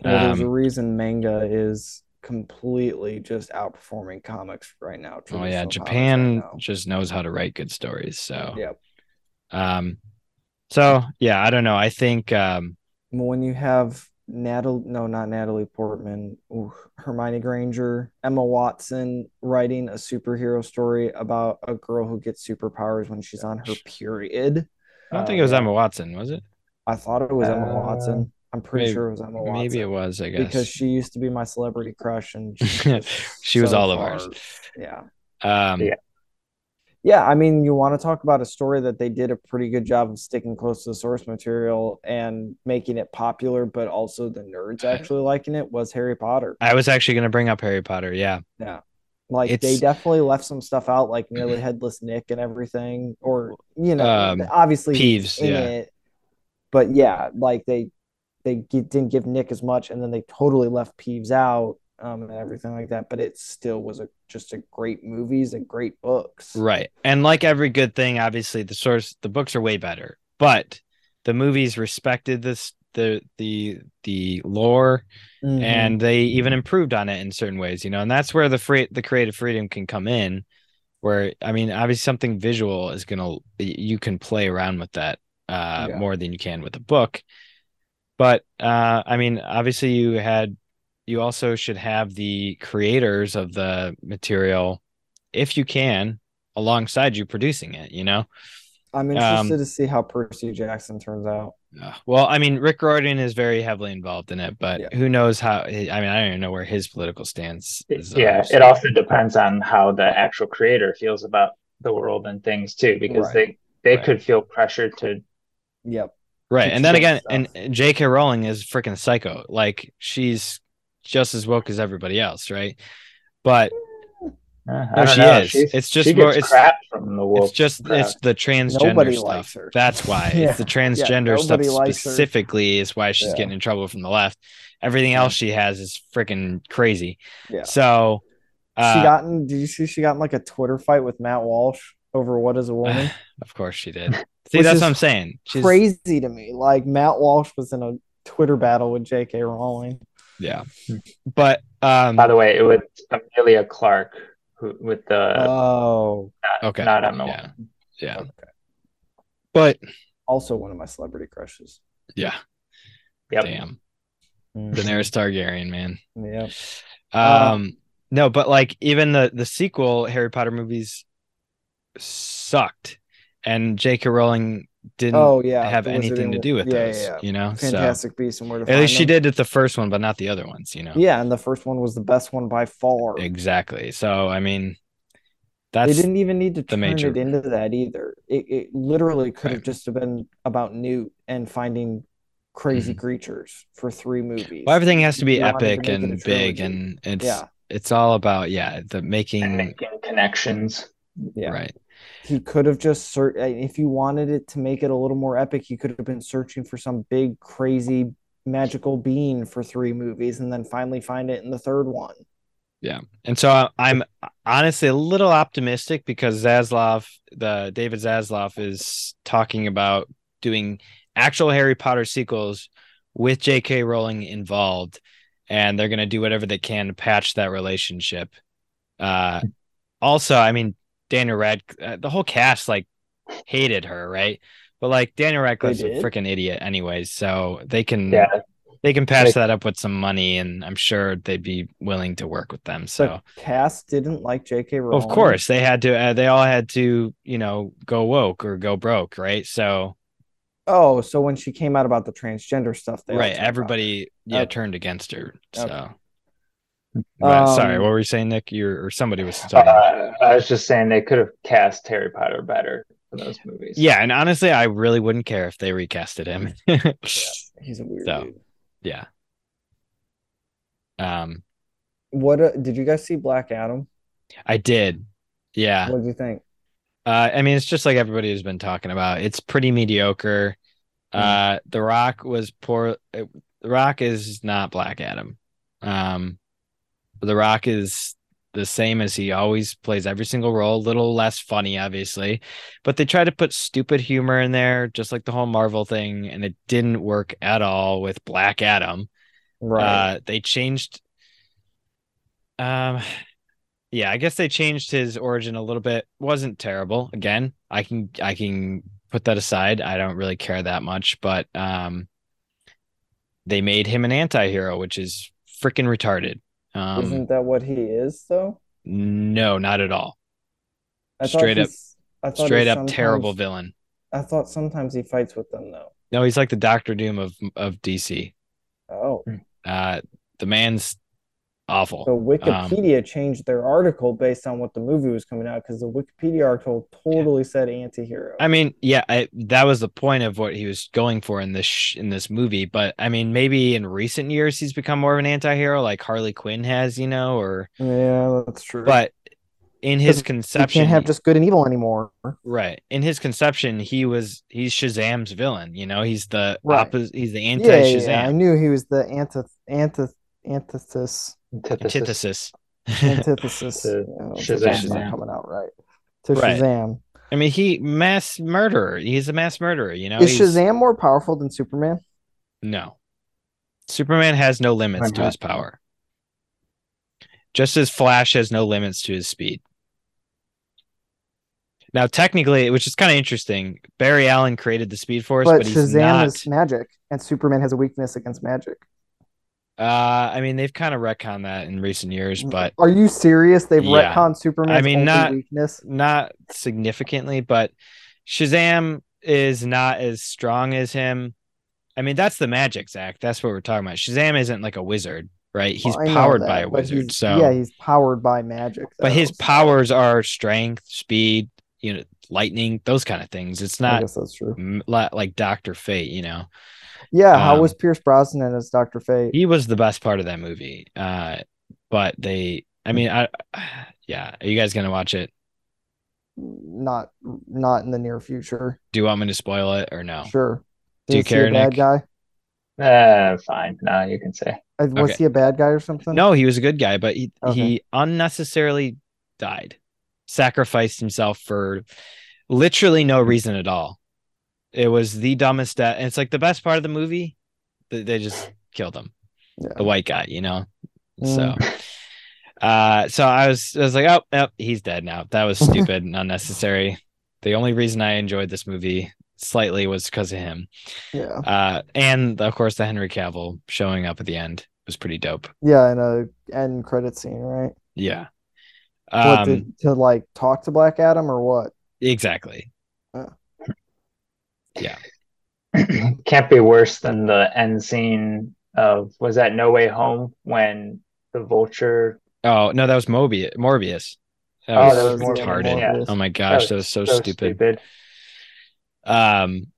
well, there's a um, reason manga is completely just outperforming comics right now oh yeah. japan right just knows how to write good stories. So yeah um so yeah i don't know i think um when you have Natalie, no, not Natalie Portman, Ooh, Hermione Granger, Emma Watson writing a superhero story about a girl who gets superpowers when she's on her period. I don't think it was uh, Emma Watson, was it? I thought it was uh, Emma Watson. I'm pretty maybe, sure it was Emma Watson. Maybe it was, I guess. Because she used to be my celebrity crush and [LAUGHS] she was so all of ours. Yeah. Um, yeah yeah, I mean, you want to talk about a story that they did a pretty good job of sticking close to the source material and making it popular, but also the nerds [LAUGHS] actually liking it was Harry Potter. I was actually going to bring up Harry Potter. Yeah. Yeah. Like they definitely left some stuff out, like nearly [CLEARS THROAT] headless Nick and everything, or you know, Um, obviously Peeves, yeah. it, but yeah, like they they didn't give Nick as much, and then they totally left Peeves out, um, and everything like that. But it still was a just a great movies and great books. Right. And like every good thing, obviously the source the books are way better. But the movies respected this the the the lore Mhm. and they even improved on it in certain ways, you know, and that's where the free the creative freedom can come in. Where I mean, obviously something visual is gonna you can play around with that uh Yeah. more than you can with a book. But uh I mean, obviously you had you also should have the creators of the material, if you can, alongside you producing it, you know? I'm interested um, to see how Percy Jackson turns out. Uh, well, I mean, Rick Riordan is very heavily involved in it, but Yeah. who knows how? I mean, I don't even know where his political stance is. yeah, uh, it also depends on how the actual creator feels about the world and things too, because Right. they they Right. could feel pressure to Yep. right. And then again, stuff. and J.K. Rowling is freaking psycho. Like she's just as woke as everybody else, right? But uh, No, she know. is. She's- It's just more- it's- crap from the it's just crowd. it's the transgender Nobody stuff. That's why [LAUGHS] Yeah. it's the transgender stuff nobody likes her. specifically is why she's Yeah. getting in trouble from the left. Everything Yeah. else she has is freaking crazy. Yeah. So uh, she got in. Did you see she got in like a Twitter fight with Matt Walsh over what is a [SIGHS] woman? of course she did. [LAUGHS] See, that's what I'm saying. She's Crazy to me. Like Matt Walsh was in a Twitter battle with J.K. Rowling. Yeah. [LAUGHS] But um By the way, it was Emilia Clarke who with the Oh, okay. not Emma. Yeah. Yeah. okay. But Also one of my celebrity crushes. yeah, Yep. damn. Mhm. Daenerys Targaryen, man. Yep. Um, no, but like even the the sequel Harry Potter movies sucked, and J.K. Rowling didn't Oh yeah. have anything to do with yeah, those. Yeah, yeah. You know, Fantastic Beasts and Where to so at Find least she did it the first one, but not the other ones. You know, Yeah, and the first one was the best one by far. exactly. So I mean, They didn't even need to the turn major- it into that either. It, it literally could have Right. just been about Newt and finding crazy creatures for three movies. Mm-hmm. well, everything has to be You epic make it a and big, and it's Yeah. it's all about yeah the And making making connections. Yeah. right. He could have just searched if you wanted it to make it a little more epic, he could have been searching for some big, crazy, magical being for three movies and then finally find it in the third one. Yeah. And so I- I'm honestly a little optimistic because Zaslav, the David Zaslav is talking about doing actual Harry Potter sequels with J.K. Rowling involved and they're going to do whatever they can to patch that relationship. Uh also, I mean Daniel Rad uh, the whole cast like hated her, right? But like Daniel Radcliffe's a freaking idiot anyways, so they can Yeah. they can patch Like- that up with some money and I'm sure they'd be willing to work with them. So cast didn't like J.K. Rowling. of course, they had to. Uh, they all had to, you know, go woke or go broke, right? So, Oh, so when she came out about the transgender stuff, right, everybody, yeah, Okay. turned against her. So, Okay. But, sorry, Um, what were you saying, Nick? You or somebody was talking. Uh, I was just saying they could have cast Harry Potter better for those movies. yeah, and honestly, I really wouldn't care if they recasted him. [LAUGHS] it. He's a weird So. dude. yeah. Um, What uh, did you guys see Black Adam? I did. Yeah. What did you think? Uh, I mean, it's just like everybody has been talking about. It's pretty mediocre. Uh, The Rock was poor. the Rock is not Black Adam. Um, The Rock is the same as he always plays every single role. A little less funny, obviously, but they tried to put stupid humor in there, just like the whole Marvel thing, and it didn't work at all with Black Adam. Right. Uh, they changed. Um, yeah, I guess they changed his origin a little bit. wasn't terrible. Again, I can I can put that aside. I don't really care that much, but um, they made him an anti-hero, which is freaking retarded. Um, Isn't that what he is though? no, not at all. I straight up- Straight up terrible villain. I thought sometimes he fights with them though. No, he's like the Doctor Doom of of DC. Oh, Uh, the man's awful. So Um, Wikipedia changed their article based on what the movie was coming out because the Wikipedia article totally said anti-hero. I mean, yeah, I, that was the point of what he was going for in this sh- in this movie. But I mean, maybe in recent years he's become more of an anti-hero, like Harley Quinn has, you know, or yeah, that's true. but in his conception, can't have just good and evil anymore. right in his conception, he was he's Shazam's villain. You know, he's the Right. opposite. He's the anti-Shazam yeah, yeah, I knew he was the anti anti antithesis Antithesis. antithesis. antithesis. [LAUGHS] To Yeah, it's Shazam. not Shazam. coming out right. To Right. Shazam. I mean, he mass murderer. He's a mass murderer. You know, Is He's- Shazam more powerful than Superman? No. Superman has no limits to Okay. his power. Just as Flash has no limits to his speed. Now, technically, which is kind of interesting, Barry Allen created the Speed Force, but, But he's Shazam not. is magic, and Superman has a weakness against magic. Uh, I mean, they've kind of retconned that in recent years, but Are you serious? They've Yeah. retconned Superman's I mean, not- weakness. not significantly. But Shazam is not as strong as him. I mean, that's the magic, Zach. That's what we're talking about. Shazam isn't like a wizard, right? He's Well, powered that, by a wizard. So yeah, he's powered by magic. but his powers are strength, speed, you know, lightning, those kind of things. It's I not guess that's true. like Doctor Fate, you know. Yeah, how Um, was Pierce Brosnan as Doctor Fate? He was the best part of that movie. Uh, but they, I mean, I, [SIGHS] yeah. Are you guys gonna watch it? Not not in the near future. Do you want me to spoil it or no? Sure. Do you Is care, a bad Nick? guy? Uh, fine. No, you can say. Uh, Was Okay. he a bad guy or something? No, he was a good guy, but he Okay. he unnecessarily died, sacrificed himself for literally no reason at all. It was the dumbest death, and it's like the best part of the movie. They, just [SIGHS] killed him, Yeah. the white guy, you know. Mm. So, uh, so I was I was like, oh, he's dead now. That was [LAUGHS] stupid and unnecessary. The only reason I enjoyed this movie slightly was because of him. Yeah. Uh, and of course the Henry Cavill showing up at the end was pretty dope. Yeah, in a end credit scene, right? Yeah. What Um, did, to like talk to Black Adam or what? exactly. [CLEARS THROAT] Can't be worse than the end scene of was that No Way Home when the vulture Oh no, that was Mobius. Morbius. That Oh, was, that was Morbius, retarded. yeah. Oh my gosh, that was, so, stupid. Um,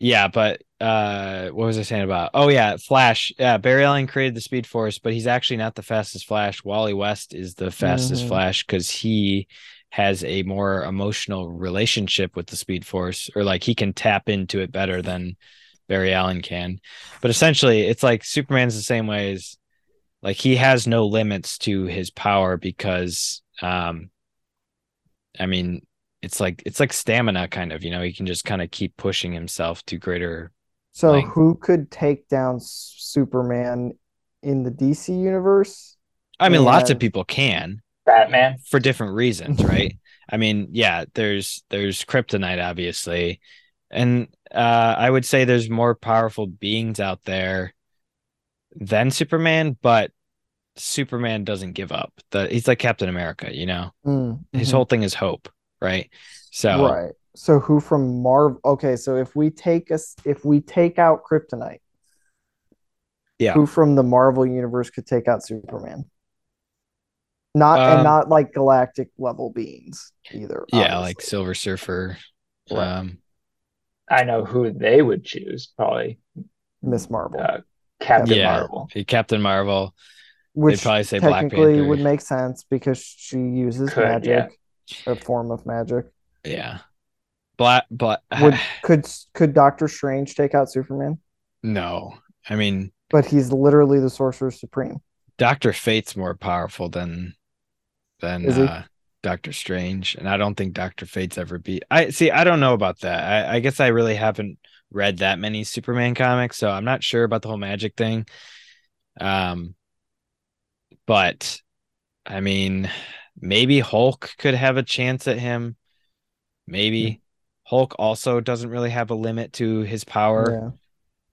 yeah, but uh, what was I saying about? Oh yeah, Flash. Yeah, Barry Allen created the Speed Force, but he's actually not the fastest Flash. Wally West is the fastest Mhm. Flash because he has a more emotional relationship with the Speed Force, or like he can tap into it better than Barry Allen can. But essentially, it's like Superman's the same way as like he has no limits to his power because um I mean it's like it's like stamina kind of, you know, he can just kind of keep pushing himself to greater So Like- who could take down Superman in the DC universe? I mean lots of people can Batman. for different reasons, right? I mean, yeah, there's there's kryptonite obviously. And uh I would say there's more powerful beings out there than Superman, but Superman doesn't give up. The he's like Captain America, you know. Mm, His whole thing is hope, right? So Right. So who from Marvel? Okay, so if we take us, if we take out Kryptonite, Yeah. who from the Marvel universe could take out Superman? Not Um, and not like galactic level beings either. yeah, like. Silver Surfer. Right. Um I know who they would choose. Probably Miss Marvel, uh, Captain yeah, Marvel. Captain Marvel. which they'd probably say technically Panther. would make sense because she uses Could, magic, a form of magic. Yeah. Black but Would [SIGHS] could could Doctor Strange take out Superman? no. I mean, But he's literally the Sorcerer Supreme. Doctor Fate's more powerful than than uh Doctor Strange. And I don't think Doctor Fate's ever beat I see, I don't know about that. I, I guess I really haven't read that many Superman comics, so I'm not sure about the whole magic thing. Um but I mean maybe Hulk could have a chance at him. Maybe. Hulk also doesn't really have a limit to his power. Yeah.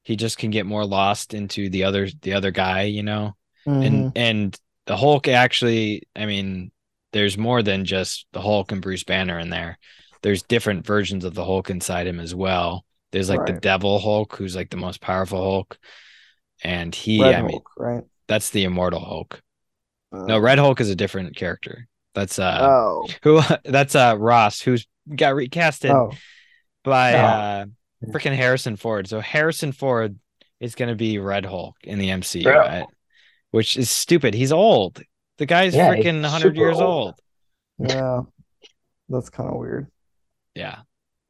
He just can get more lost into the other the other guy, you know. Mhm. And and the Hulk actually, I mean, there's more than just the Hulk and Bruce Banner in there. There's different versions of the Hulk inside him as well. There's like the Devil Hulk, who's like the most powerful Hulk, and he, Red I mean, right? That's the Immortal Hulk. Uh, No, Red Hulk is a different character. That's uh Oh, [LAUGHS] who that's uh Ross who's got recasted oh, by Oh. uh freaking Harrison Ford. So Harrison Ford is gonna be Red Hulk in the MCU, right? Which is stupid. He's old. The guy's Yeah, he's freaking 100 years old. old. yeah. That's kind of weird. Yeah.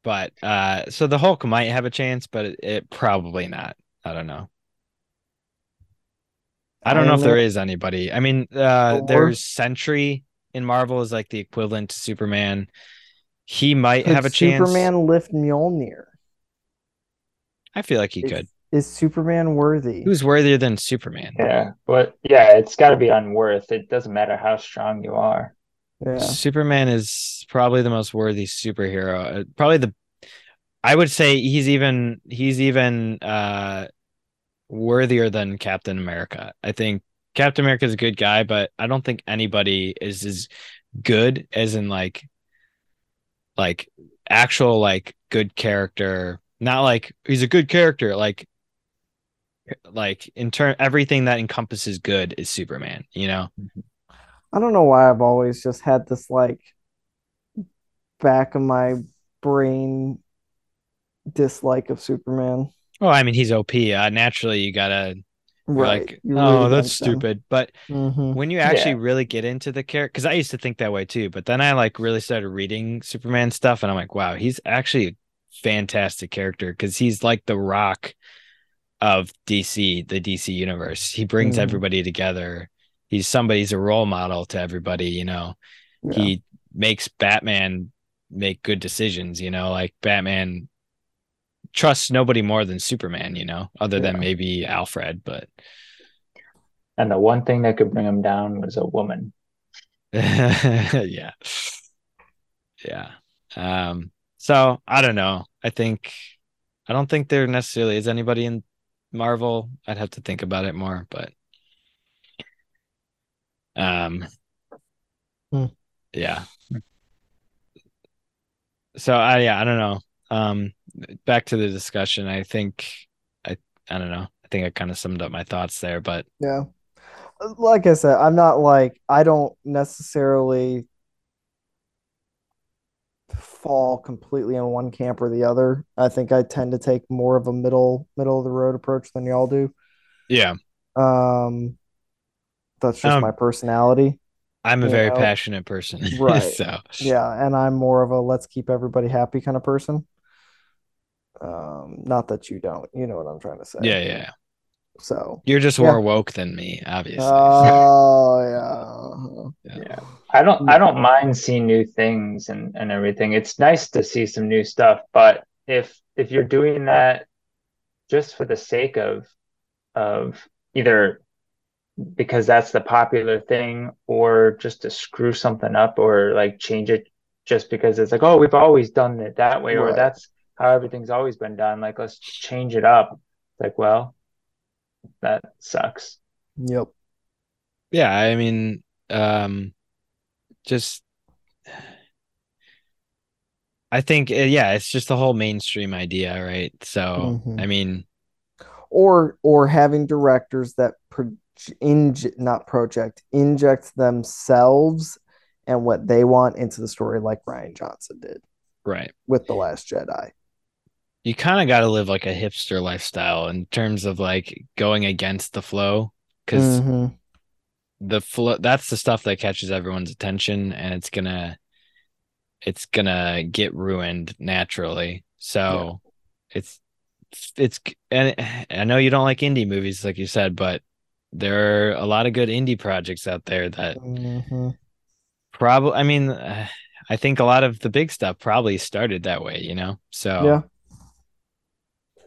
But uh so the Hulk might have a chance, but it, it probably not. I don't know. I don't know if there there- is anybody. I mean, uh Thor? there's Sentry in Marvel is like the equivalent to Superman. He might Could have a chance. Superman lift Mjolnir? I feel like he Is- could. Is Superman worthy? Who's worthier than Superman? Yeah, but yeah, it's got to be unworth. It doesn't matter how strong you are. yeah. Superman is probably the most worthy superhero. Uh, Probably the I would say he's even he's even uh worthier than Captain America. I think Captain America is a good guy, but I don't think anybody is as good as in like like actual like good character. Not like he's a good character, like like in turn everything that encompasses good is Superman, you know? I don't know why I've always just had this like back of my brain dislike of Superman. Well, I mean, he's OP. Uh, naturally, you gotta you're Right. like, You oh, root that's against them. stupid. But Mhm. when you actually Yeah. really get into the character, because I used to think that way too, but then I like really started reading Superman stuff, and I'm like, wow, he's actually a fantastic character because he's like the Rock of DC, the DC universe. He brings Mhm. everybody together. He's somebody's a role model to everybody. You know, Yeah. he makes Batman make good decisions. You know, like Batman trusts nobody more than Superman. You know, other than maybe Alfred, but. And the one thing that could bring him down was a woman. [LAUGHS] yeah yeah um so i don't know i think i don't think there necessarily is anybody in marvel i'd have to think about it more but um Hmm. yeah so i yeah i don't know um back to the discussion i think i i don't know i think i kind of summed up my thoughts there but Yeah. Like I said, I'm not like I don't necessarily fall completely in one camp or the other. I think I tend to take more of a middle middle of the road approach than y'all do. yeah Um that's just Um, my personality. i'm a very know, passionate person [LAUGHS] right. so Yeah, and I'm more of a let's keep everybody happy kind of person. Um, not that you don't, you know what I'm trying to say. yeah yeah So, You're just Yeah. more woke than me, obviously. oh yeah. [LAUGHS] Yeah. I don't I don't mind seeing new things and, and everything. It's nice to see some new stuff, but if if you're doing that just for the sake of of either because that's the popular thing or just to screw something up or like change it just because it's like, oh, we've always done it that way or that's how everything's always been done. Like let's change it up. It's like, well, that sucks. Yep. yeah, I mean, um, just I think, uh, yeah, it's just the whole mainstream idea, right? So, Mhm. I mean, Or or having directors that pro- inj- not project inject themselves and what they want into the story, like Rian Johnson did right. with The Last Jedi. You kind of got to live like a hipster lifestyle in terms of like going against the flow because Mhm. the flow that's the stuff that catches everyone's attention and it's gonna it's gonna get ruined naturally so it's it's and i know you don't like indie movies like you said but there are a lot of good indie projects out there that Mhm. probably i mean uh, [SIGHS] i think a lot of the big stuff probably started that way you know so Yeah.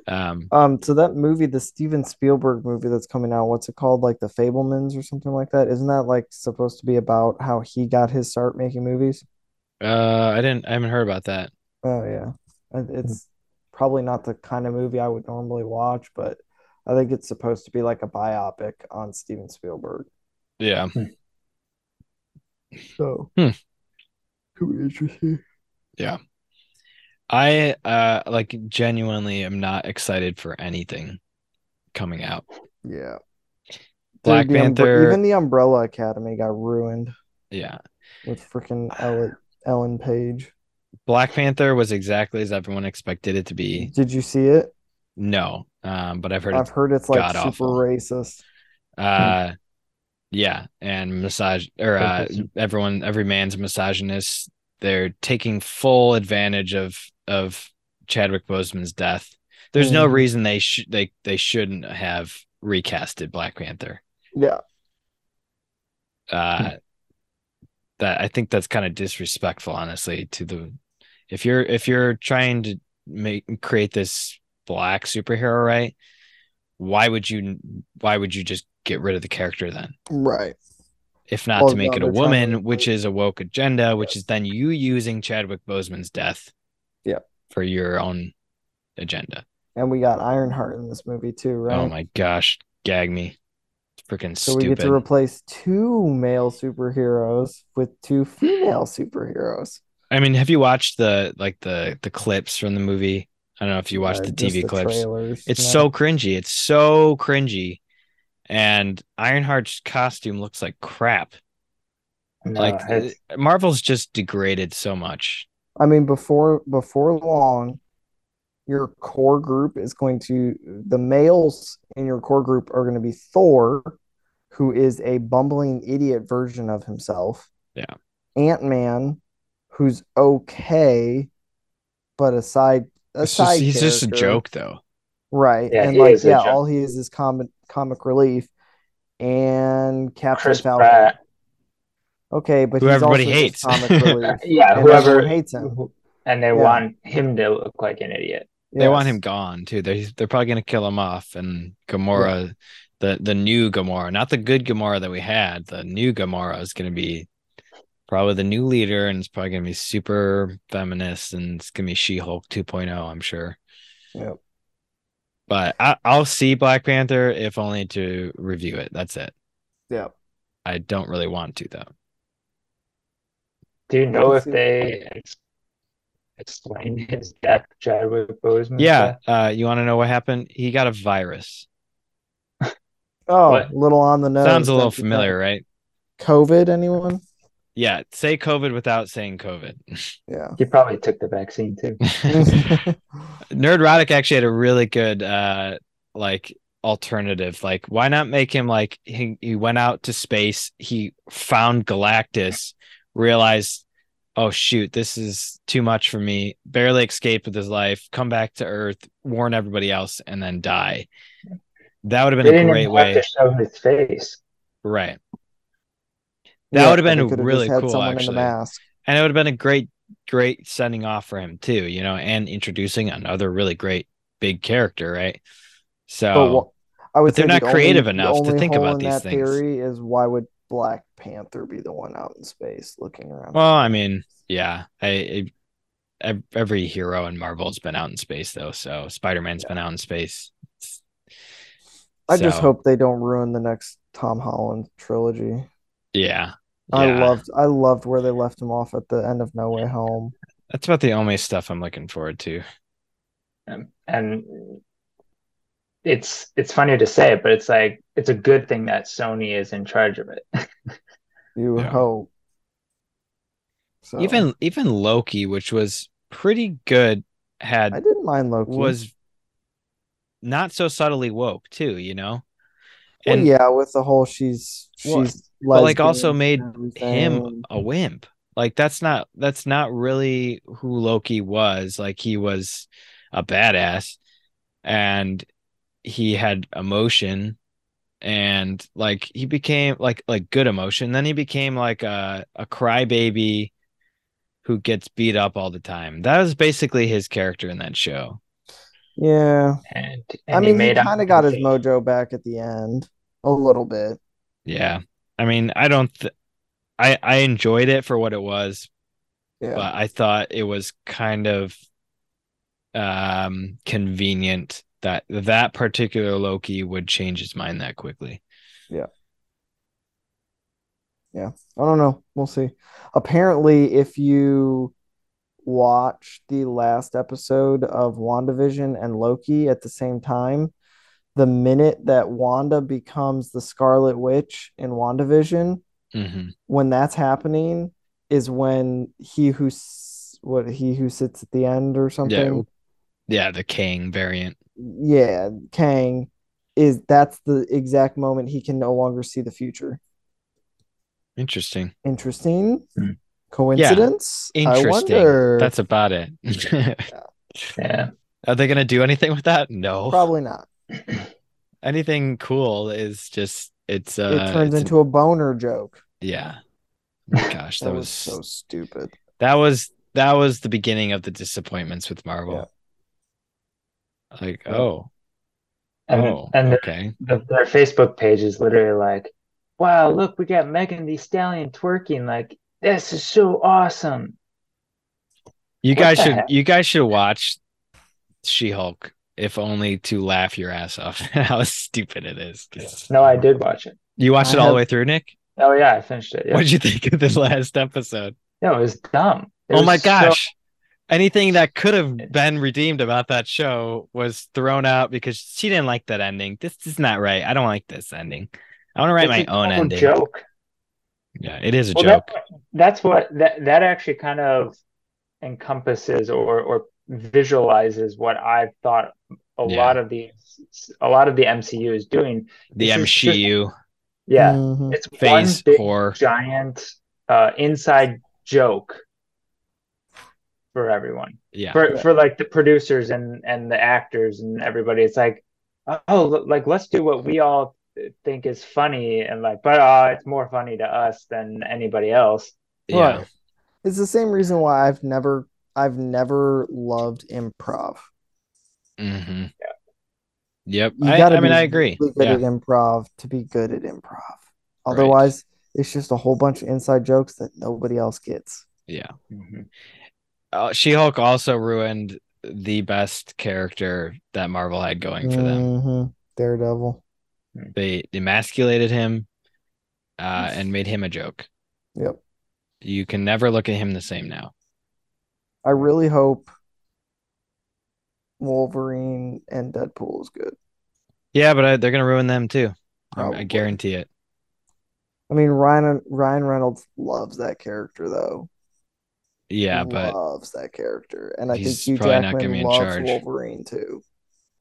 Um Um, so that movie, the Steven Spielberg movie that's coming out, what's it called? Like The Fabelmans or something like that? Isn't that like supposed to be about how he got his start making movies? uh i didn't i haven't heard about that Oh yeah. It's probably not the kind of movie I would normally watch, but I think it's supposed to be like a biopic on Steven Spielberg. yeah So Hmm. could be interesting. I uh like genuinely am not excited for anything coming out. Yeah. Black Dude, the Panther. even the Umbrella Academy got ruined yeah. with freaking Ellen, Ellen Page. Black Panther was exactly as everyone expected it to be. Did you see it? No. Um, but I've heard I've it's heard it's like super god-awful. racist. uh yeah, and massage or uh everyone every man's a misogynist. They're taking full advantage of of Chadwick Boseman's death. There's no Mhm. reason they should they they shouldn't have recasted Black Panther. Yeah. uh that I think that's kind of disrespectful honestly to the if you're if you're trying to make create this black superhero right why would you why would you just get rid of the character then Right. if not Well, to make no, it a woman to- which is a woke agenda which is then you using Chadwick Boseman's death Yeah. for your own agenda And we got Ironheart in this movie too, right? oh my gosh gag me It's freaking stupid. so we get to replace two male superheroes with two female superheroes. I mean, have you watched the like the the clips from the movie? I don't know if you watched Uh, the TV clips. trailers, It's no. so cringy. It's so cringy. And Ironheart's costume looks like crap. No, like Marvel's just degraded so much. I mean, before before long, your core group is going to the males in your core group are going to be Thor, who is a bumbling idiot version of himself. Yeah. Ant-Man, who's okay, but aside side a It's just, he's just a joke though. Right. Yeah, and like yeah, all he is is comic comic relief. And Captain Chris Falcon. Pratt. Okay, but Who he's everybody also just hates. comic. [LAUGHS] Yeah, whoever hates him. and they Yeah. want him to look like an idiot. They want him gone too. They're they're probably gonna kill him off and Gamora the the new Gamora, not the good Gamora that we had. The new Gamora is gonna be probably the new leader and it's probably gonna be super feminist and it's gonna be She-Hulk 2.0, I'm sure. Yep. But I, I'll see Black Panther if only to review it. That's it. Yep. I don't really want to though. Do you know if they ex- explain his death, Chadwick Boseman? Yeah, uh, you want to know what happened? He got a virus. [LAUGHS] Oh, What? little on the nose. Sounds a little don't familiar, think? right? COVID, anyone? Yeah, say COVID without saying COVID. [LAUGHS] Yeah. He probably took the vaccine too. [LAUGHS] Nerd Nerdrotic actually had a really good uh like alternative. Like, why not make him like he, he went out to space, he found Galactus, realized, oh shoot, this is too much for me, barely escaped with his life, come back to Earth, warn everybody else, and then die. That would have They been a didn't great even way. to show his face. Right. That Yeah, would have been could've really cool, actually. mask. And it would have been a great, great sending off for him too, you know, and introducing another really great big character, right? So But what, I would but they're not the creative only, the enough to think about these things. theory is why would Black Panther be the one out in space looking around? Well, I mean, yeah, I, I every hero in Marvel's been out in space though. So Spider Man's been out in space. I just hope they don't ruin the next Tom Holland trilogy. Yeah, I yeah. loved I loved where they left him off at the end of No Way Home. That's about the only stuff I'm looking forward to. Um, and it's it's funny to say it, but it's like it's a good thing that Sony is in charge of it. [LAUGHS] You Yeah. hope. So Even even Loki, which was pretty good, had I didn't mind Loki. was not so subtly woke too. You know, well, and yeah, with the whole she's Well, she's but like also made him a wimp. Like that's not that's not really who Loki was. Like he was a badass and he had emotion and like he became like like good emotion. Then he became like a a crybaby who gets beat up all the time. That was basically his character in that show. Yeah. And, I and mean, he made out kind of got his mojo back at the end a little bit. Yeah. I mean, I don't th- I I enjoyed it for what it was, Yeah. but I thought it was kind of um convenient that that particular Loki would change his mind that quickly. Yeah. Yeah. I don't know. We'll see. Apparently, if you watch the last episode of WandaVision and Loki at the same time, the minute that Wanda becomes the Scarlet Witch in WandaVision, hmm when that's happening, is when he who what he who sits at the end or something. Yeah, the Kang variant. Yeah, Kang is that's the exact moment he can no longer see the future. Interesting. Interesting. Hmm. Coincidence? I Interesting. wonder. That's about it. [LAUGHS] Yeah. Are they gonna do anything with that? No. probably not. [CLEARS THROAT] Anything cool is just it's uh it turns it's- into a boner joke. yeah. My gosh, [LAUGHS] that, That was, was so stupid. that was that was the beginning of the disappointments with Marvel. Like, oh, And oh, and the, okay. the, their Facebook page is literally like, "Wow, look, we got Megan Thee Stallion twerking. Like, this is so awesome." You What guys should heck? you guys should watch She-Hulk, if only to laugh your ass off [LAUGHS] how stupid it is. No, I did watch it. You watched I it all the way through, Nick? Oh yeah, I finished it. Yeah, What did you think of the [LAUGHS] last episode? no, it was dumb. It oh was my so- gosh. Anything that could have been redeemed about that show was thrown out because she didn't like that ending. This is not right. I don't like this ending. I want to write it's my a own ending. joke. Yeah, it is a Well, joke. that, that's what that that actually kind of encompasses or or visualizes what I've thought a Yeah. lot of the a lot of the MCU is doing. the this is just- MCU Yeah, Mhm. it's phase one big four. giant uh, inside joke for everyone. Yeah. For for like the producers and and the actors and everybody. It's like, oh, like let's do what we all think is funny and like, but uh, it's more funny to us than anybody else. yeah. Right. It's the same reason why I've never I've never loved improv. Mm-hmm. Yep. You I, gotta I mean, I agree. really good Yeah. at improv to be good at improv. Otherwise, it's just a whole bunch of inside jokes that nobody else gets. Yeah. Mm-hmm. Uh, She-Hulk also ruined the best character that Marvel had going for them. Mhm. Daredevil. They emasculated him uh, and made him a joke. Yep. You can never look at him the same now. I really hope Wolverine and Deadpool is good. Yeah, but I, they're gonna ruin them too. I- I guarantee it. I mean, Ryan Ryan Reynolds loves that character though. Yeah, but loves that character, and I think he's Hugh probably not gonna Jackman in loves charge. Wolverine too.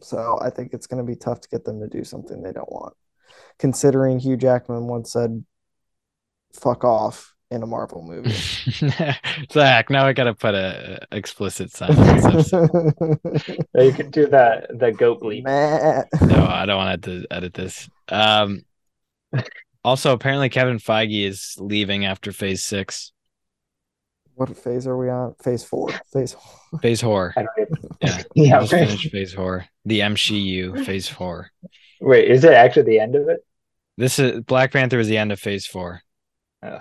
So I think it's going to be tough to get them to do something they don't want, considering Hugh Jackman once said, "Fuck off" in a Marvel movie. [LAUGHS] Zach, now I gotta put a a explicit sign on this [LAUGHS] episode. So you can do that. the goat bleep. Matt. No, I don't want to edit this. Um, also, apparently Kevin Feige is leaving after Phase Six. What phase are we on? Phase four. Phase. four. Phase Four. [LAUGHS] I don't even, Yeah, [LAUGHS] yeah. just finished Phase Four. The MCU Phase Four. Wait, is it actually the end of it? This is Black Panther is the end of Phase Four.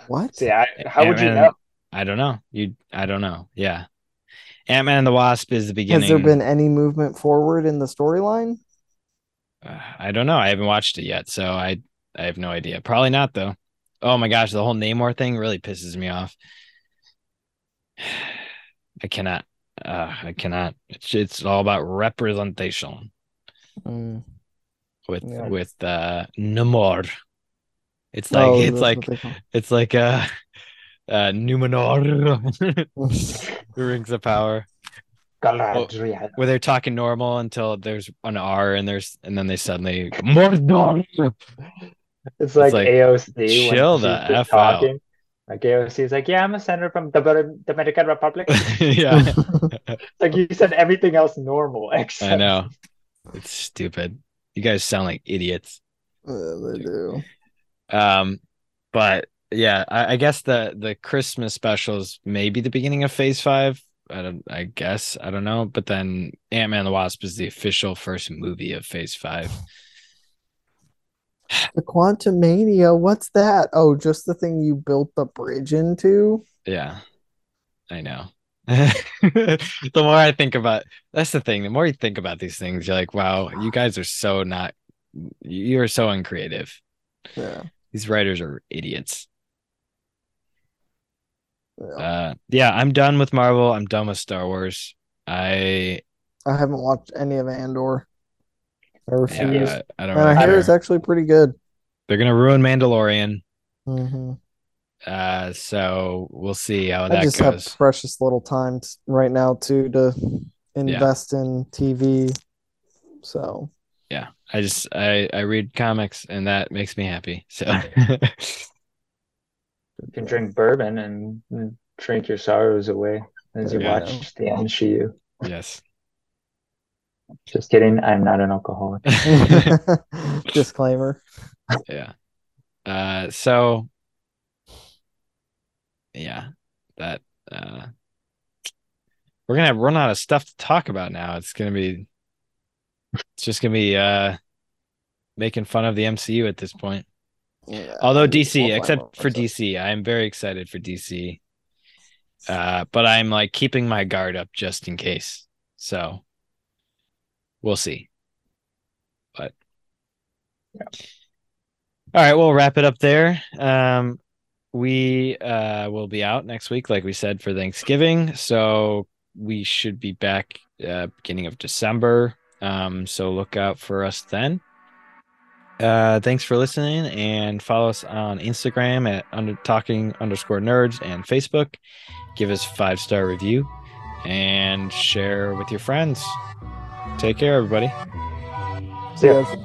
What? Uh, See, I, how would you know? I don't know. You, I don't know. Yeah, Ant Man and the Wasp is the beginning. Has there been any movement forward in the storyline? Uh, I don't know. I haven't watched it yet, so I I have no idea. Probably not though. Oh my gosh, the whole Namor thing really pisses me off. [SIGHS] I cannot. Uh, I cannot. It's it's all about representation Mm. with Yeah. with uh Namor. It's like Oh, it's like what they call- it's like uh uh Numenor [LAUGHS] [LAUGHS] rings of power Galadriel. where they're talking normal until there's an R and there's and then they suddenly Mordor. It's like, like, AOC when chill she's the just F out. Talking. Like AOC is like, yeah, I'm a senator from the Dominican Republic. [LAUGHS] yeah. [LAUGHS] like you said everything else normal except I know. It's stupid. You guys sound like idiots. Uh, they do. Um, but yeah, I, I guess the the Christmas specials may be the beginning of Phase Five. I don't. I guess I don't know. But then Ant Man and the Wasp is the official first movie of Phase Five. The Quantumania, what's that? Oh, just the thing you built the bridge into? Yeah, I know. [LAUGHS] the more I think about that's the thing. The more you think about these things, you're like, wow, you guys are so not. You are so uncreative. Yeah. These writers are idiots. yeah. Uh, yeah, I'm done with Marvel. I'm done with Star Wars. I I haven't watched any of Andor. I refuse. Yeah, I, I don't and really I hear it's actually pretty good. They're gonna ruin Mandalorian. hmm Uh, so we'll see how I that just goes. have precious little time t- right now too to invest in TV. So yeah, I just I I read comics and that makes me happy. So [LAUGHS] You can drink bourbon and, and drink your sorrows away as you Yeah. watch the MCU. yes. Just kidding. I'm not an alcoholic. [LAUGHS] [LAUGHS] disclaimer. yeah. Uh, so yeah, that uh, we're gonna run out of stuff to talk about now. It's gonna be, it's just gonna be uh, making fun of the MCU at this point. Yeah, Although DC, except for myself. DC, I am very excited for DC. Uh, but I'm like keeping my guard up just in case. So we'll see. But Yeah. all right, we'll wrap it up there. Um, we uh will be out next week, like we said, for Thanksgiving. So we should be back uh beginning of December. Um, so look out for us then. Uh, thanks for listening and follow us on Instagram at under talking underscore nerds and Facebook. Give us five star review and share with your friends. Take care, everybody. See you Yeah. guys.